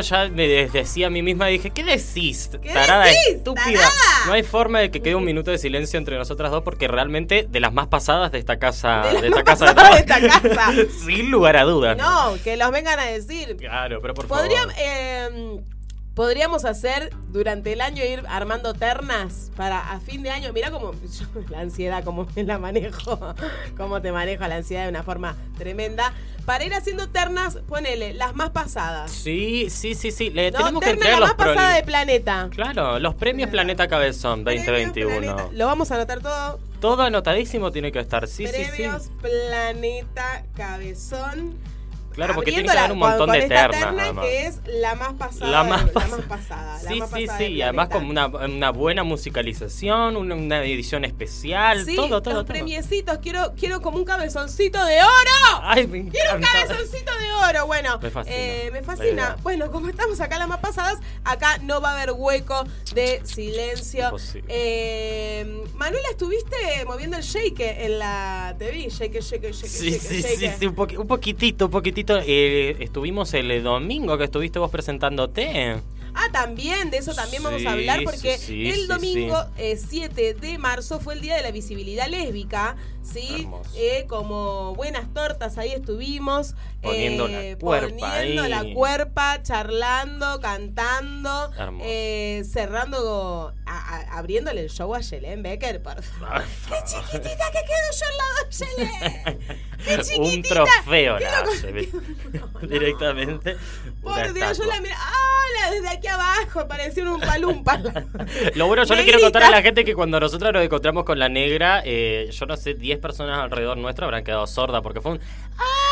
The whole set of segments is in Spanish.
ya me decía a mí misma, dije, ¿qué decís? ¿Qué tarada decís? estúpida. Tarada. No hay forma de que quede un minuto de silencio entre nosotras dos porque realmente de las más pasadas de esta casa, De las esta casa de de esta casa. Sin lugar a dudas. No, que los vengan a decir. Claro, pero por favor. eh, podríamos hacer durante el año ir armando ternas para a fin de año. Mira cómo yo, la ansiedad, cómo me la manejo, cómo te manejo la ansiedad de una forma tremenda. Para ir haciendo ternas, ponele las más pasadas. Sí, sí, sí, sí. Le No, tenemos que entregar la los más pasada de planeta. Claro, los premios Planeta Cabezón Premios 2021. Planeta. Lo vamos a anotar todo. Todo anotadísimo tiene que estar. Sí, sí, sí. Premios Planeta Cabezón. Claro, porque tiene que haber la- un montón con de esta ternas. terna que es la más pasada. La más, pas- la más pasada. la Sí, más sí, pasada sí. del Y además con una, una buena musicalización, una, una edición especial, Sí, todo, todo, los todo. premiecitos. Quiero, quiero como un cabezoncito de oro. Ay, me Quiero un cabezoncito de oro. Bueno, Me fascina. eh, me La fascina. Bueno, como estamos acá las más pasadas, acá no va a haber hueco de silencio. Eh, Manuela, ¿estuviste moviendo el shake en la TV? Shake, shake, shake, Sí, shake, sí, shake. sí, sí, un, un poquitito, un poquitito. Eh, estuvimos el domingo que estuviste vos presentándote. Ah, también, de eso también vamos a hablar porque sí, sí, el domingo eh, 7 de marzo fue el Día de la Visibilidad Lésbica, ¿sí? Eh, como buenas tortas ahí estuvimos. Poniendo eh, la cuerpa Poniendo ahí. la cuerpa, charlando, cantando, eh, cerrando, a- a- abriéndole el show a Yelén Becker, por favor. ¡Qué chiquitita que quedo yo al lado de Yelén! ¡Qué un chiquitita! trofeo ¡Qué la hace, directamente. Por Dios, yo la miré. ¡Hola! Desde aquí abajo, parecía un palumpa. Lo bueno, yo le quiero contar a la gente que cuando nosotros nos encontramos con la negra, eh, yo no sé, 10 personas alrededor nuestro habrán quedado sordas porque fue un. ¡Ah!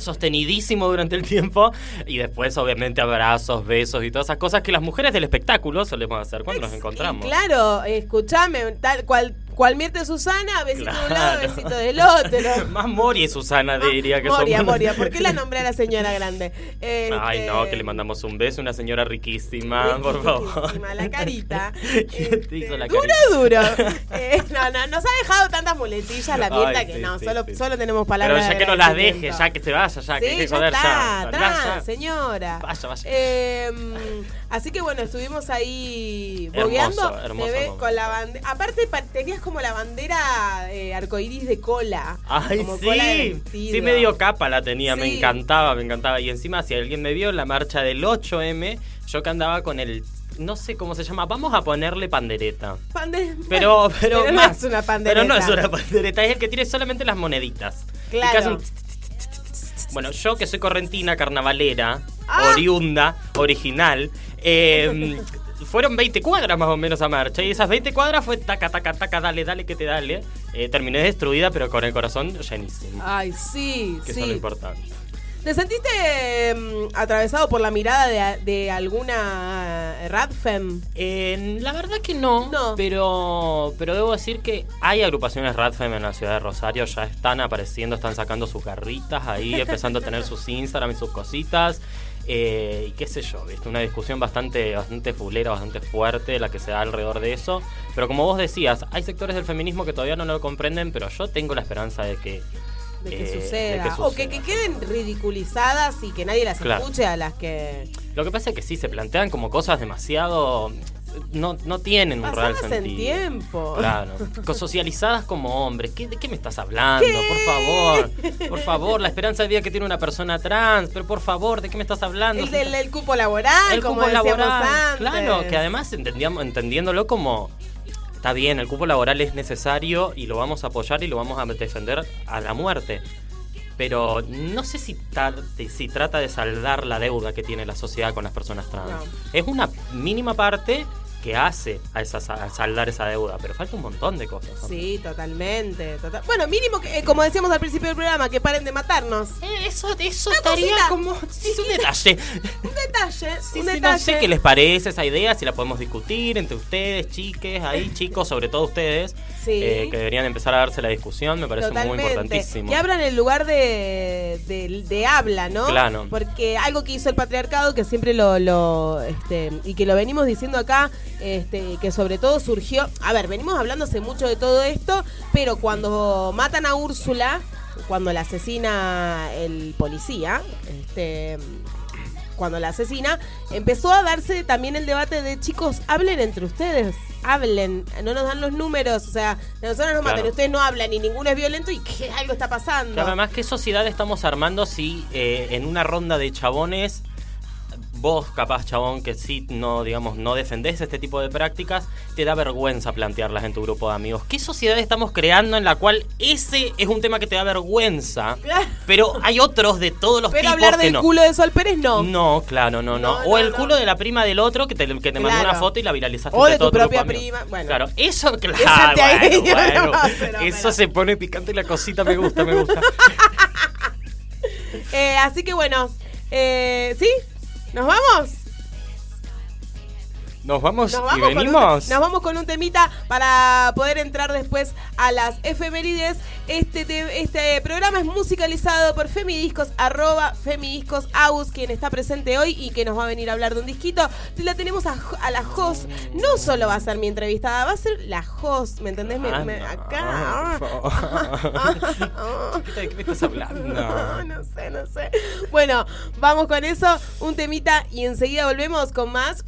sostenidísimo durante el tiempo y después obviamente abrazos, besos y todas esas cosas que las mujeres del espectáculo solemos hacer cuando nos encontramos. Claro, escúchame, tal cual, cual Mirte Susana, besito de un lado, Claro. besito del otro. Más Moria y Susana diría que Moria, son Moria, ¿por qué la nombré a la señora grande? Ay, no, Este, que le mandamos un beso, una señora riquísima, por favor. riquísima, La carita. ¿Quién Este, te hizo la duro, carita? duro. Eh, no, no, nos ha dejado tantas muletillas la mierda Ay, que sí, no, sí, solo, sí. solo tenemos Pero palabras ya de que no las deje, ya que se vaya, ya, que hay ya joder, ya. está, ya, ya. señora. Vaya, vaya. Eh, así que bueno, estuvimos ahí Hermoso, bogueando. hermoso momento. con la bandera. Aparte, pa- tenías como la bandera eh, arcoiris de cola. Ay, como cola de sí. vestido. Sí, medio capa la tenía, me encantaba, me encantaba. Y encima, si alguien me vio en la marcha del 8M, yo que andaba con el. No sé cómo se llama, vamos a ponerle pandereta. Pande- Pero, pero, Pero no más. es una pandereta. Pero no es una pandereta, es el que tiene solamente las moneditas. Claro. Bueno, yo que soy correntina, carnavalera, Ah. oriunda, original, eh, fueron 20 cuadras más o menos a marcha. Y esas 20 cuadras fue taca, taca, taca, dale, dale, que te dale. Eh, terminé destruida, pero con el corazón llenísimo. Ay, sí, que eso es lo sí. importante. ¿Te sentiste mm, atravesado por la mirada de, de alguna Radfem? Eh, la verdad que no, No. Pero, pero debo decir que hay agrupaciones Radfem en la ciudad de Rosario, ya están apareciendo, están sacando sus garritas ahí, empezando a tener sus Instagram y sus cositas. Eh, y qué sé yo, ¿viste? una discusión bastante, bastante fulera, bastante fuerte la que se da alrededor de eso. Pero como vos decías, hay sectores del feminismo que todavía no lo comprenden, pero yo tengo la esperanza de que, De que, eh, de suceda. O que, que queden ridiculizadas y que nadie las Claro. escuche a las que. Lo que pasa es que sí, se plantean como cosas demasiado... No, no tienen un real Pasadas en sentido. tiempo. Claro. Socializadas como hombres. ¿Qué, ¿De qué me estás hablando? ¿Qué? Por favor. Por favor, la esperanza de vida que tiene una persona trans. Pero por favor, ¿de qué me estás hablando? El del el cupo laboral, El como cupo laboral. antes. Claro, que además entendíamos, entendiéndolo como. Está bien, el cupo laboral es necesario y lo vamos a apoyar y lo vamos a defender a la muerte. Pero no sé si, tar- si trata de saldar la deuda que tiene la sociedad con las personas trans. No. Es una mínima parte que hace a, esa, a saldar esa deuda, pero falta un montón de cosas. ¿no? Sí, totalmente. total- Bueno, mínimo que, eh, como decíamos al principio del programa, que paren de matarnos. Eh, eso eso Una estaría cosita. como... sí, es un detalle. Un detalle, Sí, un sí, detalle. no sé qué les parece esa idea, si la podemos discutir entre ustedes, chiques, ahí chicos, sobre todo ustedes, Sí. eh, que deberían empezar a darse la discusión, me parece muy importantísimo. Que abran el lugar de, de, de habla, ¿no? Claro. Porque algo que hizo el patriarcado, que siempre lo, lo este, y que lo venimos diciendo acá, este, que sobre todo surgió, a ver, venimos hablando hace mucho de todo esto, pero cuando matan a Úrsula, cuando la asesina el policía, este cuando la asesina, empezó a darse también el debate de chicos, hablen entre ustedes, hablen, no nos dan los números, o sea, nosotros nos matan, ustedes no hablan y ninguno es violento y que algo está pasando. además, ¿qué sociedad estamos armando si eh, en una ronda de chabones vos, capaz, chabón, que sí no, digamos, no defendés este tipo de prácticas, te da vergüenza plantearlas en tu grupo de amigos. ¿Qué sociedad estamos creando en la cual ese es un tema que te da vergüenza? Pero hay otros de todos los pero tipos hablar del culo de Sol Pérez no. No, claro, no, no. o el culo de la prima del otro que te, que te mandó una foto y la viralizaste. O de tu propia prima. Bueno. Claro, eso, claro. Bueno, eso se pone picante y la cosita me gusta, me gusta. eh, así que bueno, eh, ¿sí? ¿Nos vamos? Nos vamos, y venimos. nos vamos con un temita para poder entrar después a las efemérides. Este, este programa es musicalizado por Femidiscos, arroba Femidiscos Aus, quien está presente hoy y que nos va a venir a hablar de un disquito. La tenemos a, la host. No solo va a ser mi entrevistada, va a ser la host. ¿Me entendés? Ah, acá. ¿De qué me estás hablando? No sé, no sé. Bueno, vamos con eso. Un temita y enseguida volvemos con más.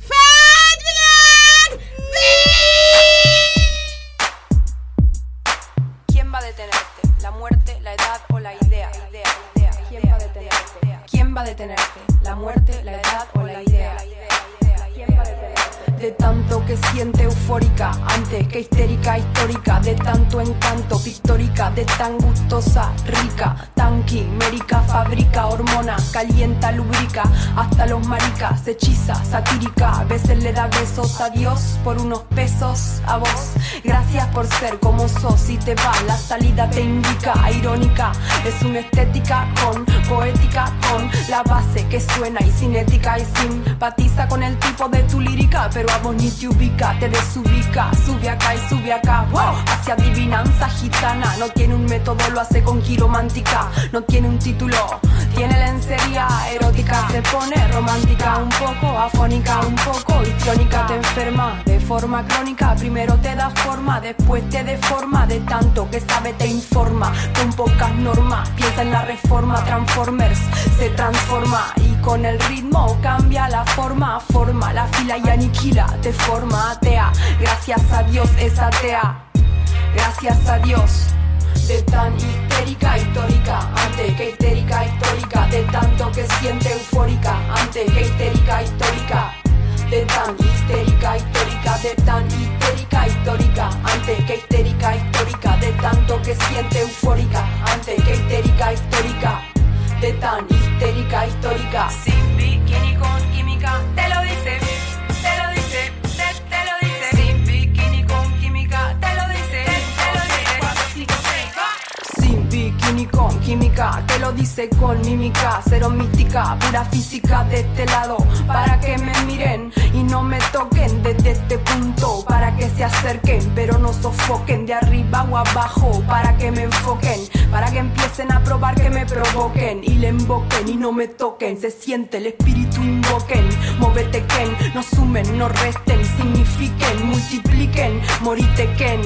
¿Quién va a detenerte? ¿La muerte, la edad o la idea? ¿Quién va a detenerte? ¿Quién va a detenerte? ¿La muerte, la edad o la idea? De tanto que siente eufórica, antes que histérica histórica, de tanto encanto pictórica, de tan gustosa, rica, tan quimérica, fabrica hormona, calienta, lubrica, hasta los maricas, hechiza, satírica, a veces le da besos a Dios por unos pesos a vos. Gracias por ser como sos y te va, la salida te indica, irónica, es una estética con poética, con la base que suena y cinética y simpatiza con el tipo de tu lírica, pero a vos ni te ubica, te desubica, sube acá y sube acá, hacia adivinanza gitana, no tiene un método, lo hace con quiromántica, no tiene un título, tiene lencería erótica, se pone romántica, un poco afónica, un poco histriónica, te enferma de forma crónica, primero te da forma, después te deforma, de tanto que sabe te informa, con pocas normas, piensa en la reforma, Transformers se transforma y con el ritmo cambia la forma, forma la fila y aniquila, te forma atea, gracias a Dios es atea, gracias a Dios. De tan histérica histórica, antes que histérica histórica, de tanto que siente eufórica, antes que histérica histórica, de tan histérica histórica, de tan histérica histórica, antes que histérica histórica, de tanto que siente eufórica, antes que histérica histórica, de tan histérica histórica, sin bikini con química, te lo con química, te lo dice con mímica, cero mística, pura física de este lado, para que me miren y no me toquen desde este punto, para que se acerquen, pero no sofoquen de arriba o abajo, para que me enfoquen, para que empiecen a probar que me provoquen y le invoquen y no me toquen, se siente el espíritu invoquen, móvete Ken, no sumen, no resten, signifiquen, multipliquen, morite Ken,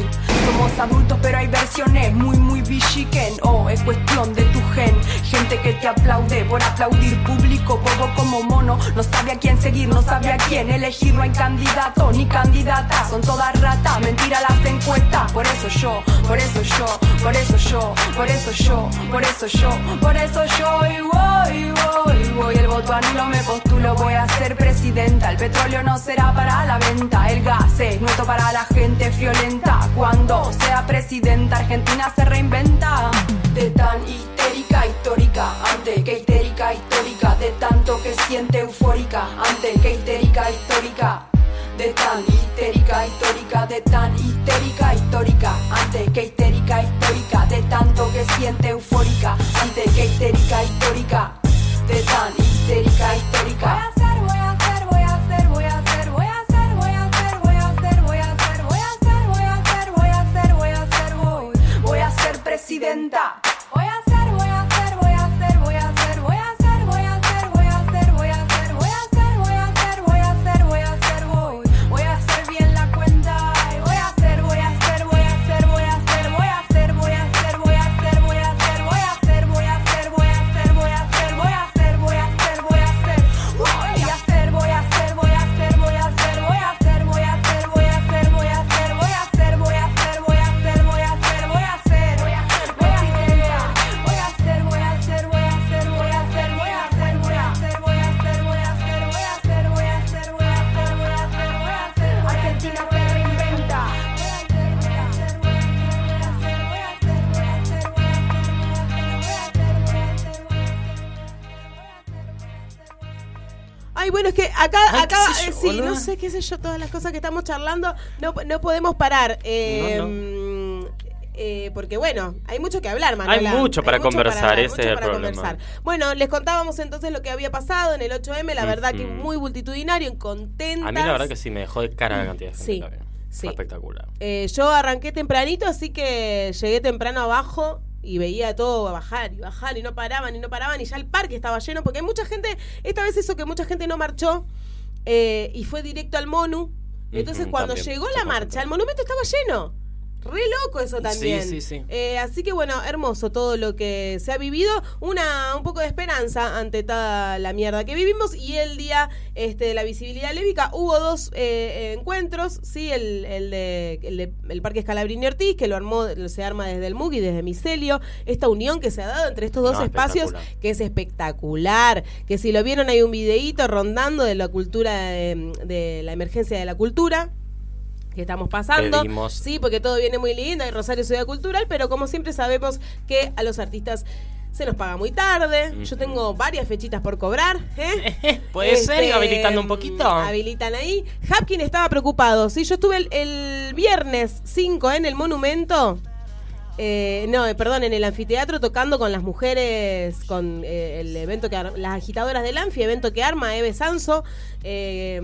somos adultos pero hay versiones muy muy bichiquen, oh cuestión de tu gen, gente que te aplaude por aplaudir público, bobo como mono, no sabe a quién seguir, no sabe a quién elegir, no hay candidato ni candidata, son todas ratas, mentira las encuestas, por eso yo, por eso yo, por eso yo, por eso yo, por eso yo, por eso yo, y voy, voy, voy, el voto anulo me postulo, voy a ser presidenta, el petróleo no será para la venta, el gas es nuestro para la gente violenta, cuando sea presidenta Argentina se reinventa, de tan histérica histórica, antes que histérica histórica, de tanto que siente eufórica, antes que histérica histórica de tan histérica histórica, de tan histérica histórica, antes que histérica histórica, de tanto que siente eufórica, antes que histérica histórica, de tan histérica histórica. Voy Ay, bueno, es que acá, Ay, acá, eh, yo, sí, boluda. no sé, qué sé yo, todas las cosas que estamos charlando, no, no podemos parar. eh, No, mm, eh, porque bueno, hay mucho que hablar, Manuela. Hay mucho para conversar, hablar, ese mucho es el para problema. conversar. Bueno, les contábamos entonces lo que había pasado en el 8M, la verdad que Ujú. muy multitudinario, contentas. A mí la verdad que sí me dejó de cara la cantidad de gente. Sí, que había. sí. Espectacular. Eh, yo arranqué tempranito, así que llegué temprano abajo y veía todo bajar y bajar y no paraban y no paraban y ya el parque estaba lleno porque hay mucha gente, esta vez eso que mucha gente no marchó eh, y fue directo al Monu. Entonces cuando también, llegó la marcha, el monumento estaba lleno. Re loco eso también. Sí, sí, sí. Eh, así que bueno, hermoso todo lo que se ha vivido. Una, un poco de esperanza ante toda la mierda que vivimos. Y el día este, de la visibilidad lévica hubo dos eh, encuentros. Sí, el, el de, el de- el Parque Escalabrini Ortiz, que lo armó, se arma desde el MUG y desde Micelio. Esta unión que se ha dado entre estos dos No, espacios, que es espectacular. Que si lo vieron hay un videíto rondando de la cultura, de, de la emergencia de la cultura que estamos pasando. Pedimos. Sí, porque todo viene muy lindo, hay Rosario Ciudad Cultural, pero como siempre sabemos que a los artistas se nos paga muy tarde. Yo tengo varias fechitas por cobrar. ¿eh? Puede ser, Este, habilitando un poquito. Habilitan ahí. Hapkin estaba preocupado. Sí, yo estuve el, el viernes 5 en el monumento. Eh, no, eh, perdón, en el anfiteatro tocando con las mujeres, con eh, el evento que las agitadoras del Anfi, evento que arma Eve Sanso, eh,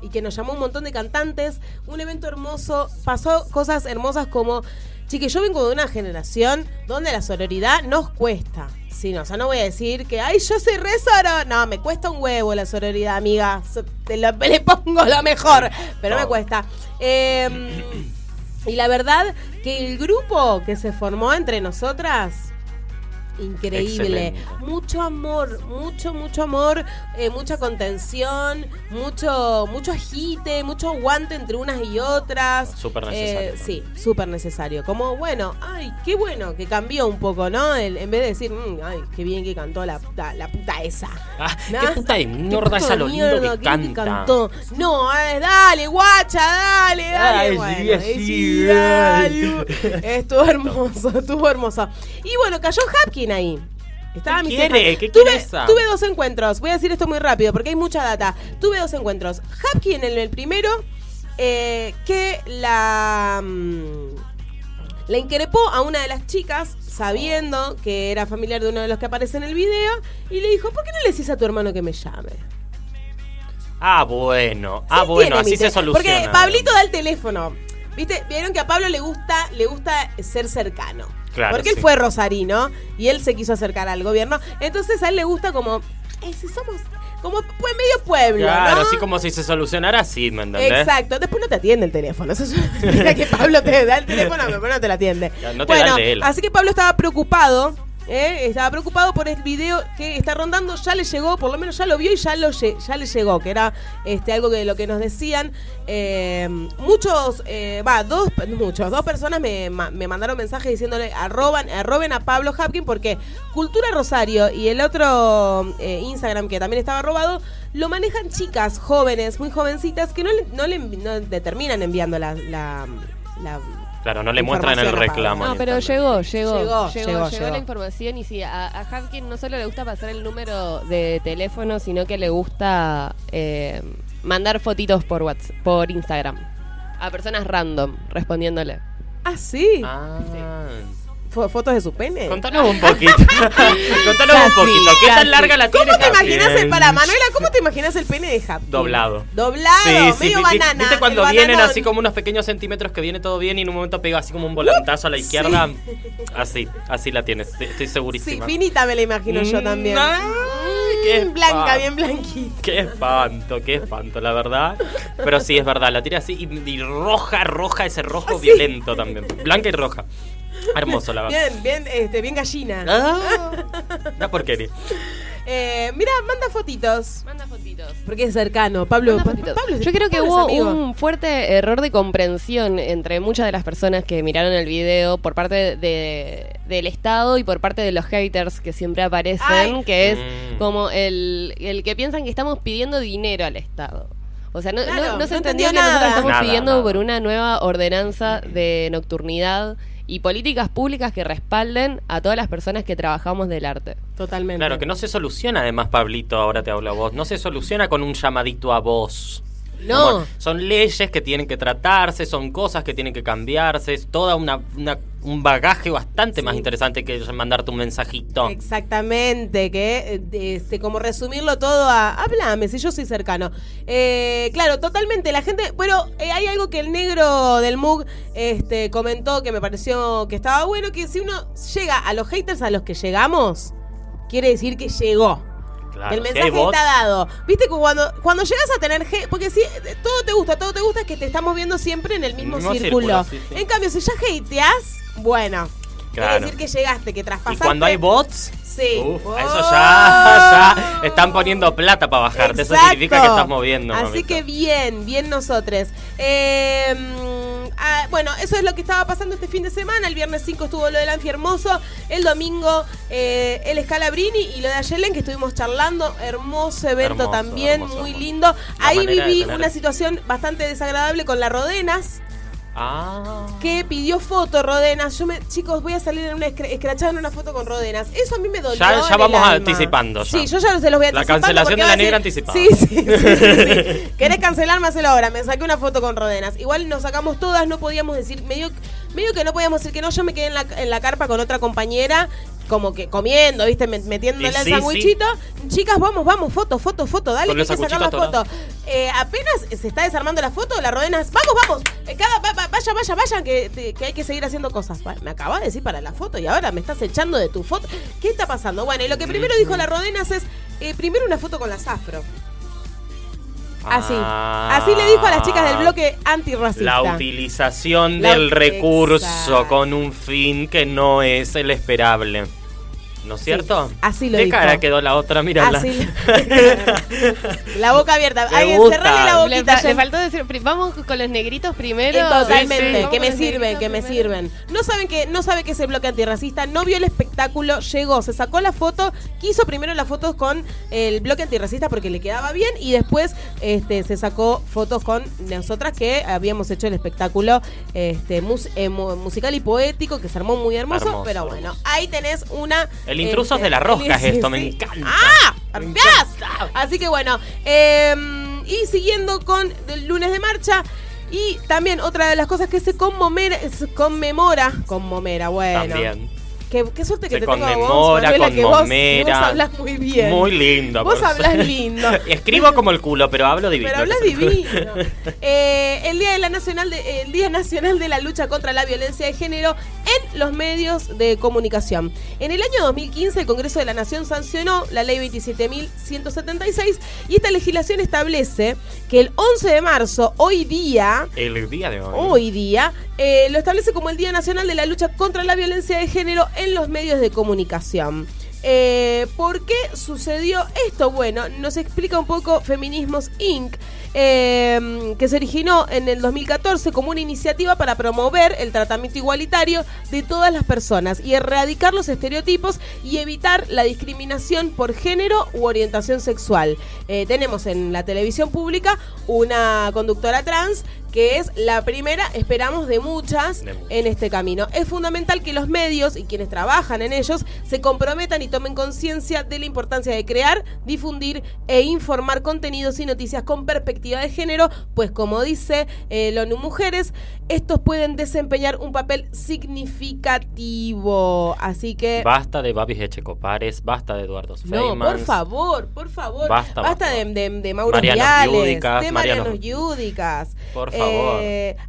y que nos llamó un montón de cantantes. Un evento hermoso, pasó cosas hermosas como, chique, yo vengo de una generación donde la sororidad nos cuesta. Sí, no, o sea, no voy a decir que, ay, yo soy re soro. No, me cuesta un huevo la sororidad, amiga. So- Te lo- le pongo lo mejor, pero me cuesta. Eh, y la verdad que el grupo que se formó entre nosotras, increíble. Excelente. Mucho amor, mucho, mucho amor, eh, mucha contención, mucho, mucho agite, mucho aguante entre unas y otras. Súper necesario Eh, sí, súper necesario. Como, bueno, ay, qué bueno que cambió un poco, ¿no? El- en vez de decir, "Mm, ay, qué bien que cantó la, puta- la puta esa. Ah, ¿No? qué puta de mierda esa lo lindo mierda, que canta. cantó. No, eh, dale, guacha, dale, dale. Ay, sí, bueno, así, sí, ay. dale. Estuvo hermoso, estuvo hermoso. Y bueno, cayó Hapkin ahí. Estaba ¿Qué mi quiere? ¿Qué tuve, quiere esa? tuve dos encuentros. Voy a decir esto muy rápido porque hay mucha data. Tuve dos encuentros. Hapkin en el primero, eh, que la. mm, la increpó a una de las chicas sabiendo que era familiar de uno de los que aparece en el video y le dijo, ¿por qué no le decís a tu hermano que me llame? Ah, bueno. Ah, bueno, así se soluciona. Porque Pablito da el teléfono. ¿Viste? Vieron que a Pablo le gusta, le gusta ser cercano. Claro, Porque él sí. fue rosarino y él se quiso acercar al gobierno. Entonces a él le gusta como, eh, si somos, como pues, medio pueblo, Claro, ¿no? así como si se solucionara así, ¿me entendés? Exacto, después no te atiende el teléfono. Eso que Pablo te da el teléfono, pero no te lo atiende. Ya, no te da bueno, el de él. así que Pablo estaba preocupado. ¿Eh? Estaba preocupado por el video que está rondando, ya le llegó, por lo menos ya lo vio y ya lo ya le llegó, que era este algo de lo que nos decían. Eh, muchos, eh, va, dos, muchos, dos personas me, me mandaron mensajes diciéndole arroban, arroben a Pablo Hapkin porque Cultura Rosario y el otro eh, Instagram que también estaba robado lo manejan chicas jóvenes, muy jovencitas, que no le, no le, no le terminan enviando la- Claro, no le muestran el reclamo. No, pero llegó, llegó, Llegó, llegó, llegó, llegó, llegó. la información y sí, a, a Hapkin no solo le gusta pasar el número de teléfono, sino que le gusta eh, mandar fotitos por WhatsApp, por Instagram a personas random respondiéndole. Ah, sí. Ah. Fo- ¿Fotos de su pene? Contanos un poquito. Contanos Casi, un poquito. ¿Qué casi. tan larga la tiene? ¿Cómo te imaginas el para Manuela? ¿Cómo te imaginas el pene de Hapkin? Doblado. Doblado, Sí, sí, medio vi- banana. ¿Viste cuando vienen bananón. así como unos pequeños centímetros que viene todo bien y en un momento pega así como un volantazo a la izquierda? Así, así la tienes, estoy, estoy Sí, segurísima. finita me la imagino yo Mm, también. Mm, qué blanca, bien blanquita. Qué espanto, qué espanto, la verdad. Pero sí, es verdad, la tira así y, y roja, roja, ese rojo violento también. Blanca y roja. Hermoso, la verdad. Bien, bien, este, bien gallina. Ah, la porquería. Eh, mira, manda fotitos. Manda fotitos. Porque es cercano. Pablo, Pa- Yo creo que Pablo hubo amigo. un fuerte error de comprensión entre muchas de las personas que miraron el video por parte de, del Estado y por parte de los haters que siempre aparecen, Ay. que es Mm. como el, el que piensan que estamos pidiendo dinero al Estado. O sea, no, Claro, no- no se no entendió entendió que nosotros nada. estamos Nada, pidiendo nada. por una nueva ordenanza de nocturnidad y políticas públicas que respalden a todas las personas que trabajamos del arte. Totalmente. Claro, que no se soluciona además, Pablito, ahora te hablo a vos, no se soluciona con un llamadito a vos. No. Amor, son leyes que tienen que tratarse, son cosas que tienen que cambiarse, es toda una, una- un bagaje bastante más interesante que mandarte un mensajito. Exactamente, que eh, este, como resumirlo todo a háblame, si yo soy cercano. Eh, claro, totalmente, la gente, bueno, eh, hay algo que el negro del MUG este, comentó que me pareció que estaba bueno, que si uno llega a los haters a los que llegamos, quiere decir que llegó. Claro, el si mensaje bots, está dado. Viste que cuando, cuando llegas a tener porque si todo te gusta, todo te gusta, es que te estamos viendo siempre en el mismo, mismo círculo. círculo, sí, sí. En cambio, si ya hateás, bueno, quiere decir que llegaste, que Y traspasaste. cuando hay bots, Sí. uf, Oh. eso ya, ya están poniendo plata para bajarte. Eso significa que estás moviendo. Así mamita. que bien, bien nosotros. Eh, mm, ah, bueno, eso es lo que estaba pasando este fin de semana. El viernes 5 estuvo lo del Anfi Hermoso. El domingo eh, el Scalabrini y lo de Ayelen que estuvimos charlando. Hermoso evento Hermoso, también, hermoso, muy hermoso. lindo. La Ahí viví tener- una situación bastante desagradable con la Rodenas. Ah. Que pidió foto Rodenas. Yo me, chicos, voy a salir en una escra- escrachada en una foto con Rodenas. Eso a mí me dolió. Ya- ya en el vamos alma. anticipando ya. Sí, yo ya se los voy a La cancelación de la negra anticipada. Sí, sí, sí, sí, sí. ¿Querés cancelarme? Hacelo ahora. Me saqué una foto con Rodenas. Igual nos sacamos todas, no podíamos decir, medio, medio que no podíamos decir que no. Yo me quedé en la, en la carpa con otra compañera, como que comiendo, ¿viste? Me- Metiéndole sí, sandwichito. Chicas, vamos, vamos, foto, foto, foto. Dale, que hay el que sacar la foto. Eh, apenas se está desarmando la foto, la Rodenas, vamos, vamos. Eh, cada, va- va- vaya, vaya, vaya, que, que hay que seguir haciendo cosas. Me acabas de decir para la foto y ahora me estás echando de tu foto. ¿Qué está pasando? Bueno, y lo que primero dijo la Rodenas es, eh, primero una foto con la Zafro. Así. Ah. Así le dijo a las chicas del bloque antirracista. La utilización La- del recurso con un fin que no es el esperable. ¿No es cierto? así lo ¿Qué dijo. cara quedó la otra? Mírala. Así la boca abierta. Me Ay, gusta. encerrale la boquita. le faltó decir, vamos con los negritos primero. Eh, Totalmente, Sí, que me sirven, que me sirven. No saben que, no sabe que es el bloque antirracista, no vio el espectáculo, llegó, se sacó la foto, quiso primero las fotos con el bloque antirracista porque le quedaba bien y después este, se sacó fotos con nosotras que habíamos hecho el espectáculo este, mus- eh, mu- musical y poético que se armó muy hermoso, Hermoso, pero bueno, ahí tenés una... El intrusos este, de la rosca es sí, esto, me sí. encanta. ¡Ah! Me. Así que bueno, eh, y siguiendo con el lunes de marcha. Y también otra de las cosas que se conmemora, se conmemora, conmemora, bueno. También. Qué, qué suerte que te tengo a vos, Manuela, que vos, vos hablas muy bien. Muy lindo. Vos suerte. lindo. Escribo como el culo, pero hablo divino. Pero hablas divino. Eh, el día de la nacional de, el día nacional de la lucha contra la violencia de género en los medios de comunicación. En el año 2015 el Congreso de la Nación sancionó la Ley 27.176 y esta legislación establece que el 11 de marzo, hoy día, El día de hoy. hoy día, eh, lo establece como el Día Nacional de la Lucha contra la Violencia de Género en los medios de comunicación. Eh, ¿Por qué sucedió esto? Bueno, nos explica un poco Feminismos Inc., eh, que se originó en el 2014 como una iniciativa para promover el tratamiento igualitario de todas las personas y erradicar los estereotipos y evitar la discriminación por género u orientación sexual. Eh, tenemos en la televisión pública una conductora trans que es la primera, esperamos, de muchas en este camino. Es fundamental que los medios y quienes trabajan en ellos se comprometan y tomen conciencia de la importancia de crear, difundir e informar contenidos y noticias con perspectiva de género, pues como dice eh, la ONU Mujeres, estos pueden desempeñar un papel significativo. Así que... Basta de Babis Echecopares, basta de Eduardo No, Feynman. por favor, por favor. Basta, Basta, basta. de, de, de Mauro Marianos Viales, de Marianos- Marianos Yúdicas. Por favor. Eh,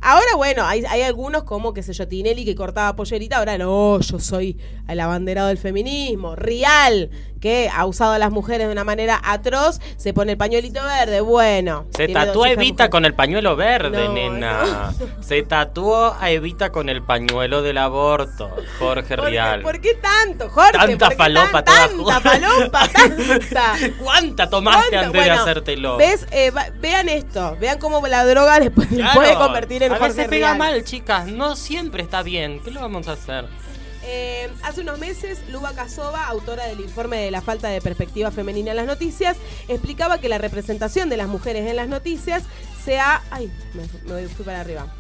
ahora, bueno, hay, hay algunos como, qué sé yo, Tinelli que cortaba pollerita. Ahora no, yo soy el abanderado del feminismo. Rial, que ha usado a las mujeres de una manera atroz, se pone el pañuelito verde. Bueno. Se tatuó a Evita con el pañuelo verde, No, nena. Se tatuó a Evita con el pañuelo del aborto, Jorge ¿Por qué, Rial. por qué tanto, Jorge? Tanta ¿Por qué falopa tan- toda Tanta falopa, tanta. ¿Cuánta tomaste ¿Cuánto? antes de hacértelo? ¿Ves? Eh, va- vean esto. Vean cómo la droga les puede, les Claro, puede convertir en A Jorge veces pega Rial. mal, chicas. No siempre está bien. ¿Qué lo vamos a hacer? Eh, hace unos meses, Luba Casova, autora del informe de la falta de perspectiva femenina en las noticias, explicaba que la representación de las mujeres en las noticias se ha... Ay, me, me para arriba.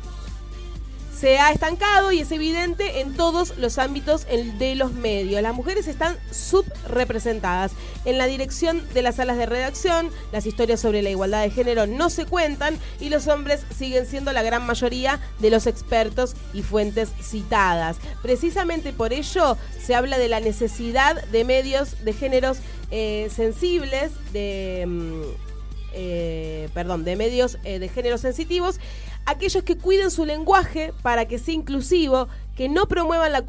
Se ha estancado y es evidente en todos los ámbitos de los medios. Las mujeres están subrepresentadas. En la dirección de las salas de redacción, las historias sobre la igualdad de género no se cuentan y los hombres siguen siendo la gran mayoría de los expertos y fuentes citadas. Precisamente por ello se habla de la necesidad de medios de géneros eh, sensibles, de... mm, eh, perdón, de medios eh, de género sensitivos, aquellos que cuiden su lenguaje para que sea inclusivo, que no promuevan la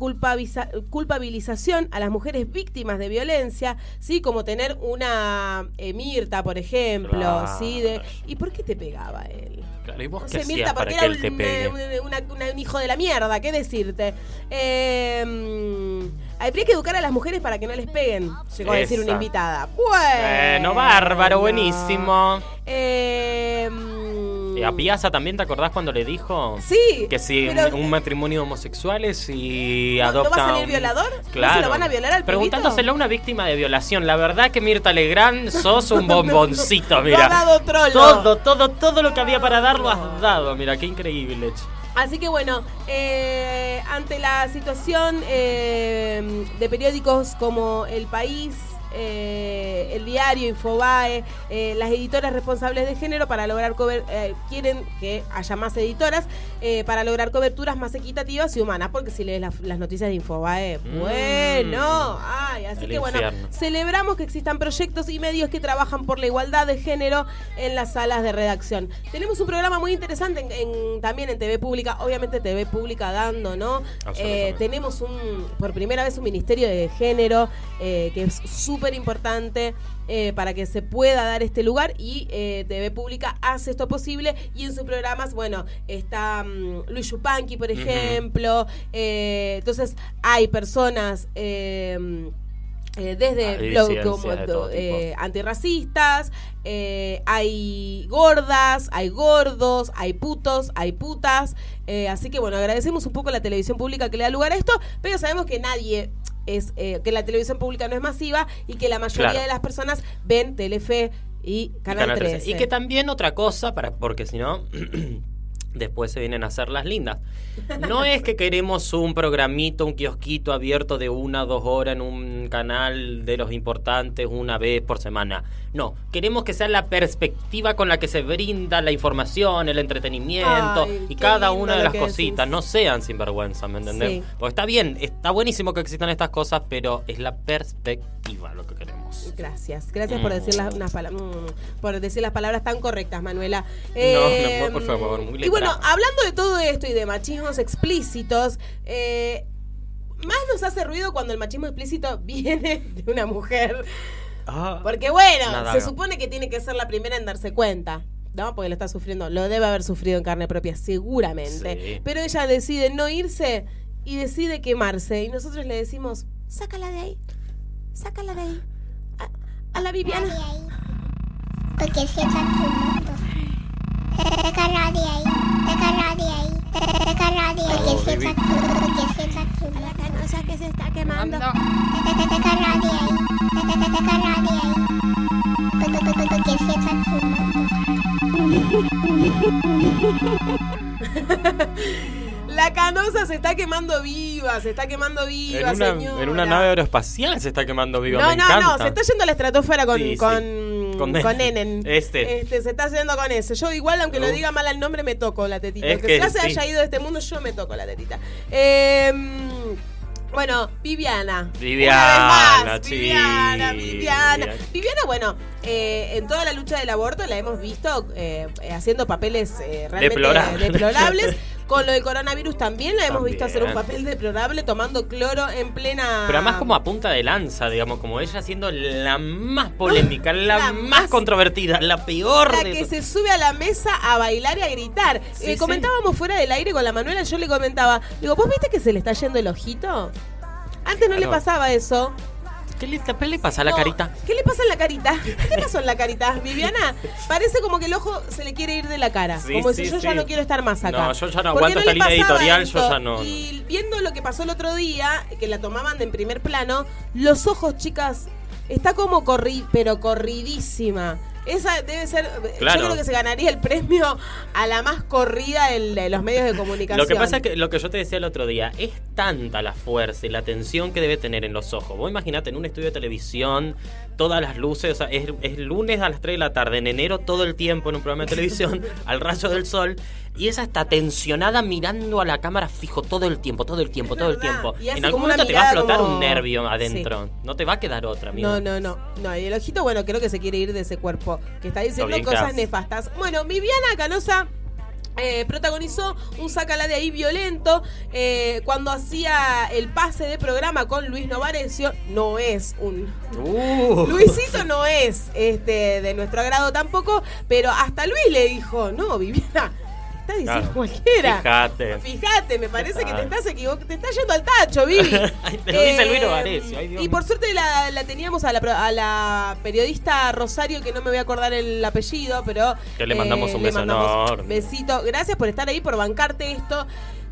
culpabilización a las mujeres víctimas de violencia, ¿sí? Como tener una eh, Mirta, por ejemplo, Claro. ¿sí? De, ¿Y por qué te pegaba él? Claro, ¿y vos No qué sé, Mirta, para porque que era él te un, pegue? eh, una- una- un hijo de la mierda, ¿qué decirte? Eh, mm, habría que educar a las mujeres para que no les peguen, llegó a decir una invitada. Bueno, bárbaro, buenísimo. Eh, ¿Y a Piazza también te acordás cuando le dijo? Sí. Que si pero- un matrimonio de homosexuales y ¿No- no adopta va a salir un- violador? ¿No se Claro. lo van a violar al? Preguntándoselo a una víctima de violación. La verdad que Mirta Legrand sos un bomboncito, mira. Ha dado trolo. Todo, todo, todo lo que había para dar lo has dado. Mira, qué increíble. Así que bueno, eh, ante la situación eh, de periódicos como El País, eh, El Diario, Infobae, eh, las editoras responsables de género para lograr cober- eh, quieren que haya más editoras para lograr coberturas más equitativas y humanas, porque si lees las, las noticias de Infobae, Mm. bueno, ay, así El que bueno, celebramos que existan proyectos y medios que trabajan por la igualdad de género en las salas de redacción. Tenemos un programa muy interesante en- en- también en TV Pública, obviamente TV Pública dando, ¿no? Tenemos un, por primera vez un Ministerio de Género que es súper importante. eh, para que se pueda dar este lugar y eh, TV Pública hace esto posible y en sus programas, bueno, está mm, Luis Yupanqui, por ejemplo, eh, entonces hay personas... eh, desde disidencias como, de todo eh, antirracistas, eh, hay gordas, hay gordos, hay putos, hay putas. así que bueno, agradecemos un poco a la televisión pública que le da lugar a esto, pero sabemos que nadie es, eh, que la televisión pública no es masiva y que la mayoría Claro. de las personas ven Telefe y Y Canal, Canal 13. 13. Y que también otra cosa, para, porque si no, después se vienen a hacer las lindas. No es que queremos un programito, un kiosquito abierto de una o dos horas en un canal de los importantes una vez por semana. No, queremos que sea la perspectiva con la que se brinda la información, el entretenimiento Ay, y cada una de las cositas. decís. No sean sinvergüenza, ¿me entendés? Sí. Porque está bien, está buenísimo que existan estas cosas, pero es la perspectiva lo que queremos. Gracias, gracias por Mm. decir las unas pala- mm, por decir las palabras tan correctas, Manuela. no, por favor, muy Y bueno, hablando de todo esto y de machismos explícitos, eh, más nos hace ruido cuando el machismo explícito viene de una mujer. Ah. Porque bueno, Nada, se no. supone que tiene que ser la primera en darse cuenta. ¿No? Porque lo está sufriendo. Lo debe haber sufrido en carne propia, seguramente. Sí. Pero ella decide no irse y decide quemarse. Y nosotros le decimos, sácala de ahí. Sácala de ahí. A, a la Viviana. Porque si estás fumando. Que se está quemando. La canosa se está quemando viva, se está quemando viva, En una, señora. en una nave aeroespacial se está quemando viva. No, me no, encanta. no, se está yendo a la estratosfera con, Sí, sí. Con, Con Nenen. Nenen. Este. se está yendo con ese. Yo igual, aunque lo Uf. diga mal el nombre, me toco la tetita. Es Aunque que ya se sí. haya ido de este mundo, yo me toco la tetita. Eh, bueno, Viviana. Viviana, Una vez más, sí. Viviana, Viviana. Viviana, bueno, eh, en toda la lucha del aborto la hemos visto eh, haciendo papeles eh, realmente deplorables. Con lo del coronavirus también la hemos También. visto hacer un papel deplorable tomando cloro en plena. Pero además como a punta de lanza, digamos, como ella siendo la más polémica, la, La más, más- controvertida, la peor la de que se sube a la mesa a bailar y a gritar. Sí, Eh, sí. comentábamos fuera del aire con la Manuela, yo le comentaba, digo, ¿vos viste que se le está yendo el ojito? Antes no le Claro. pasaba eso. ¿Qué le, qué le pasa a la No, carita? ¿Qué le pasa en la carita? ¿Qué pasó en la carita? Viviana, parece como que el ojo se le quiere ir de la cara. Sí, como sí, si yo ya no quiero estar más acá. No, yo ya no ¿Por qué aguanto esta línea editorial, yo ya no- Y viendo lo que pasó el otro día, que la tomaban de en primer plano, los ojos, chicas, está como corri pero corridísima. Esa debe ser. Claro. Yo creo que se ganaría el premio a la más corrida en, en los medios de comunicación. Lo que pasa es que lo que yo te decía el otro día, es tanta la fuerza y la tensión que debe tener en los ojos. Vos imaginate en un estudio de televisión, todas las luces, o sea, es, es lunes a las 3 de la tarde, en enero todo el tiempo en un programa de televisión, al rayo del sol, y ella está tensionada mirando a la cámara fijo todo el tiempo, todo el tiempo, Es todo el tiempo. Y En algún momento te va a como- un nervio adentro. No te va a quedar otra, amigo. No, no, no, no. Y el ojito, bueno, creo que se quiere ir de ese cuerpo que está diciendo cosas nefastas. Bueno, Viviana Canosa. eh, protagonizó un sacala de ahí violento eh, cuando hacía el pase de programa con Luis Novarecio. No es un. Uh. Luisito no es este de nuestro agrado tampoco, pero hasta Luis le dijo: No, Viviana, está diciendo Claro. cualquiera. Fíjate. Fíjate, me parece que te estás equivocando, te estás yendo al tacho, Vivi. Te lo dice Luis Novarecio, ay, Dios Y mío. por suerte la, la teníamos a la, a la periodista Rosario, que no me voy a acordar el apellido, pero... eh, Que le mandamos un le beso mandamos enorme. Besito. Gracias por estar ahí, por bancarte esto.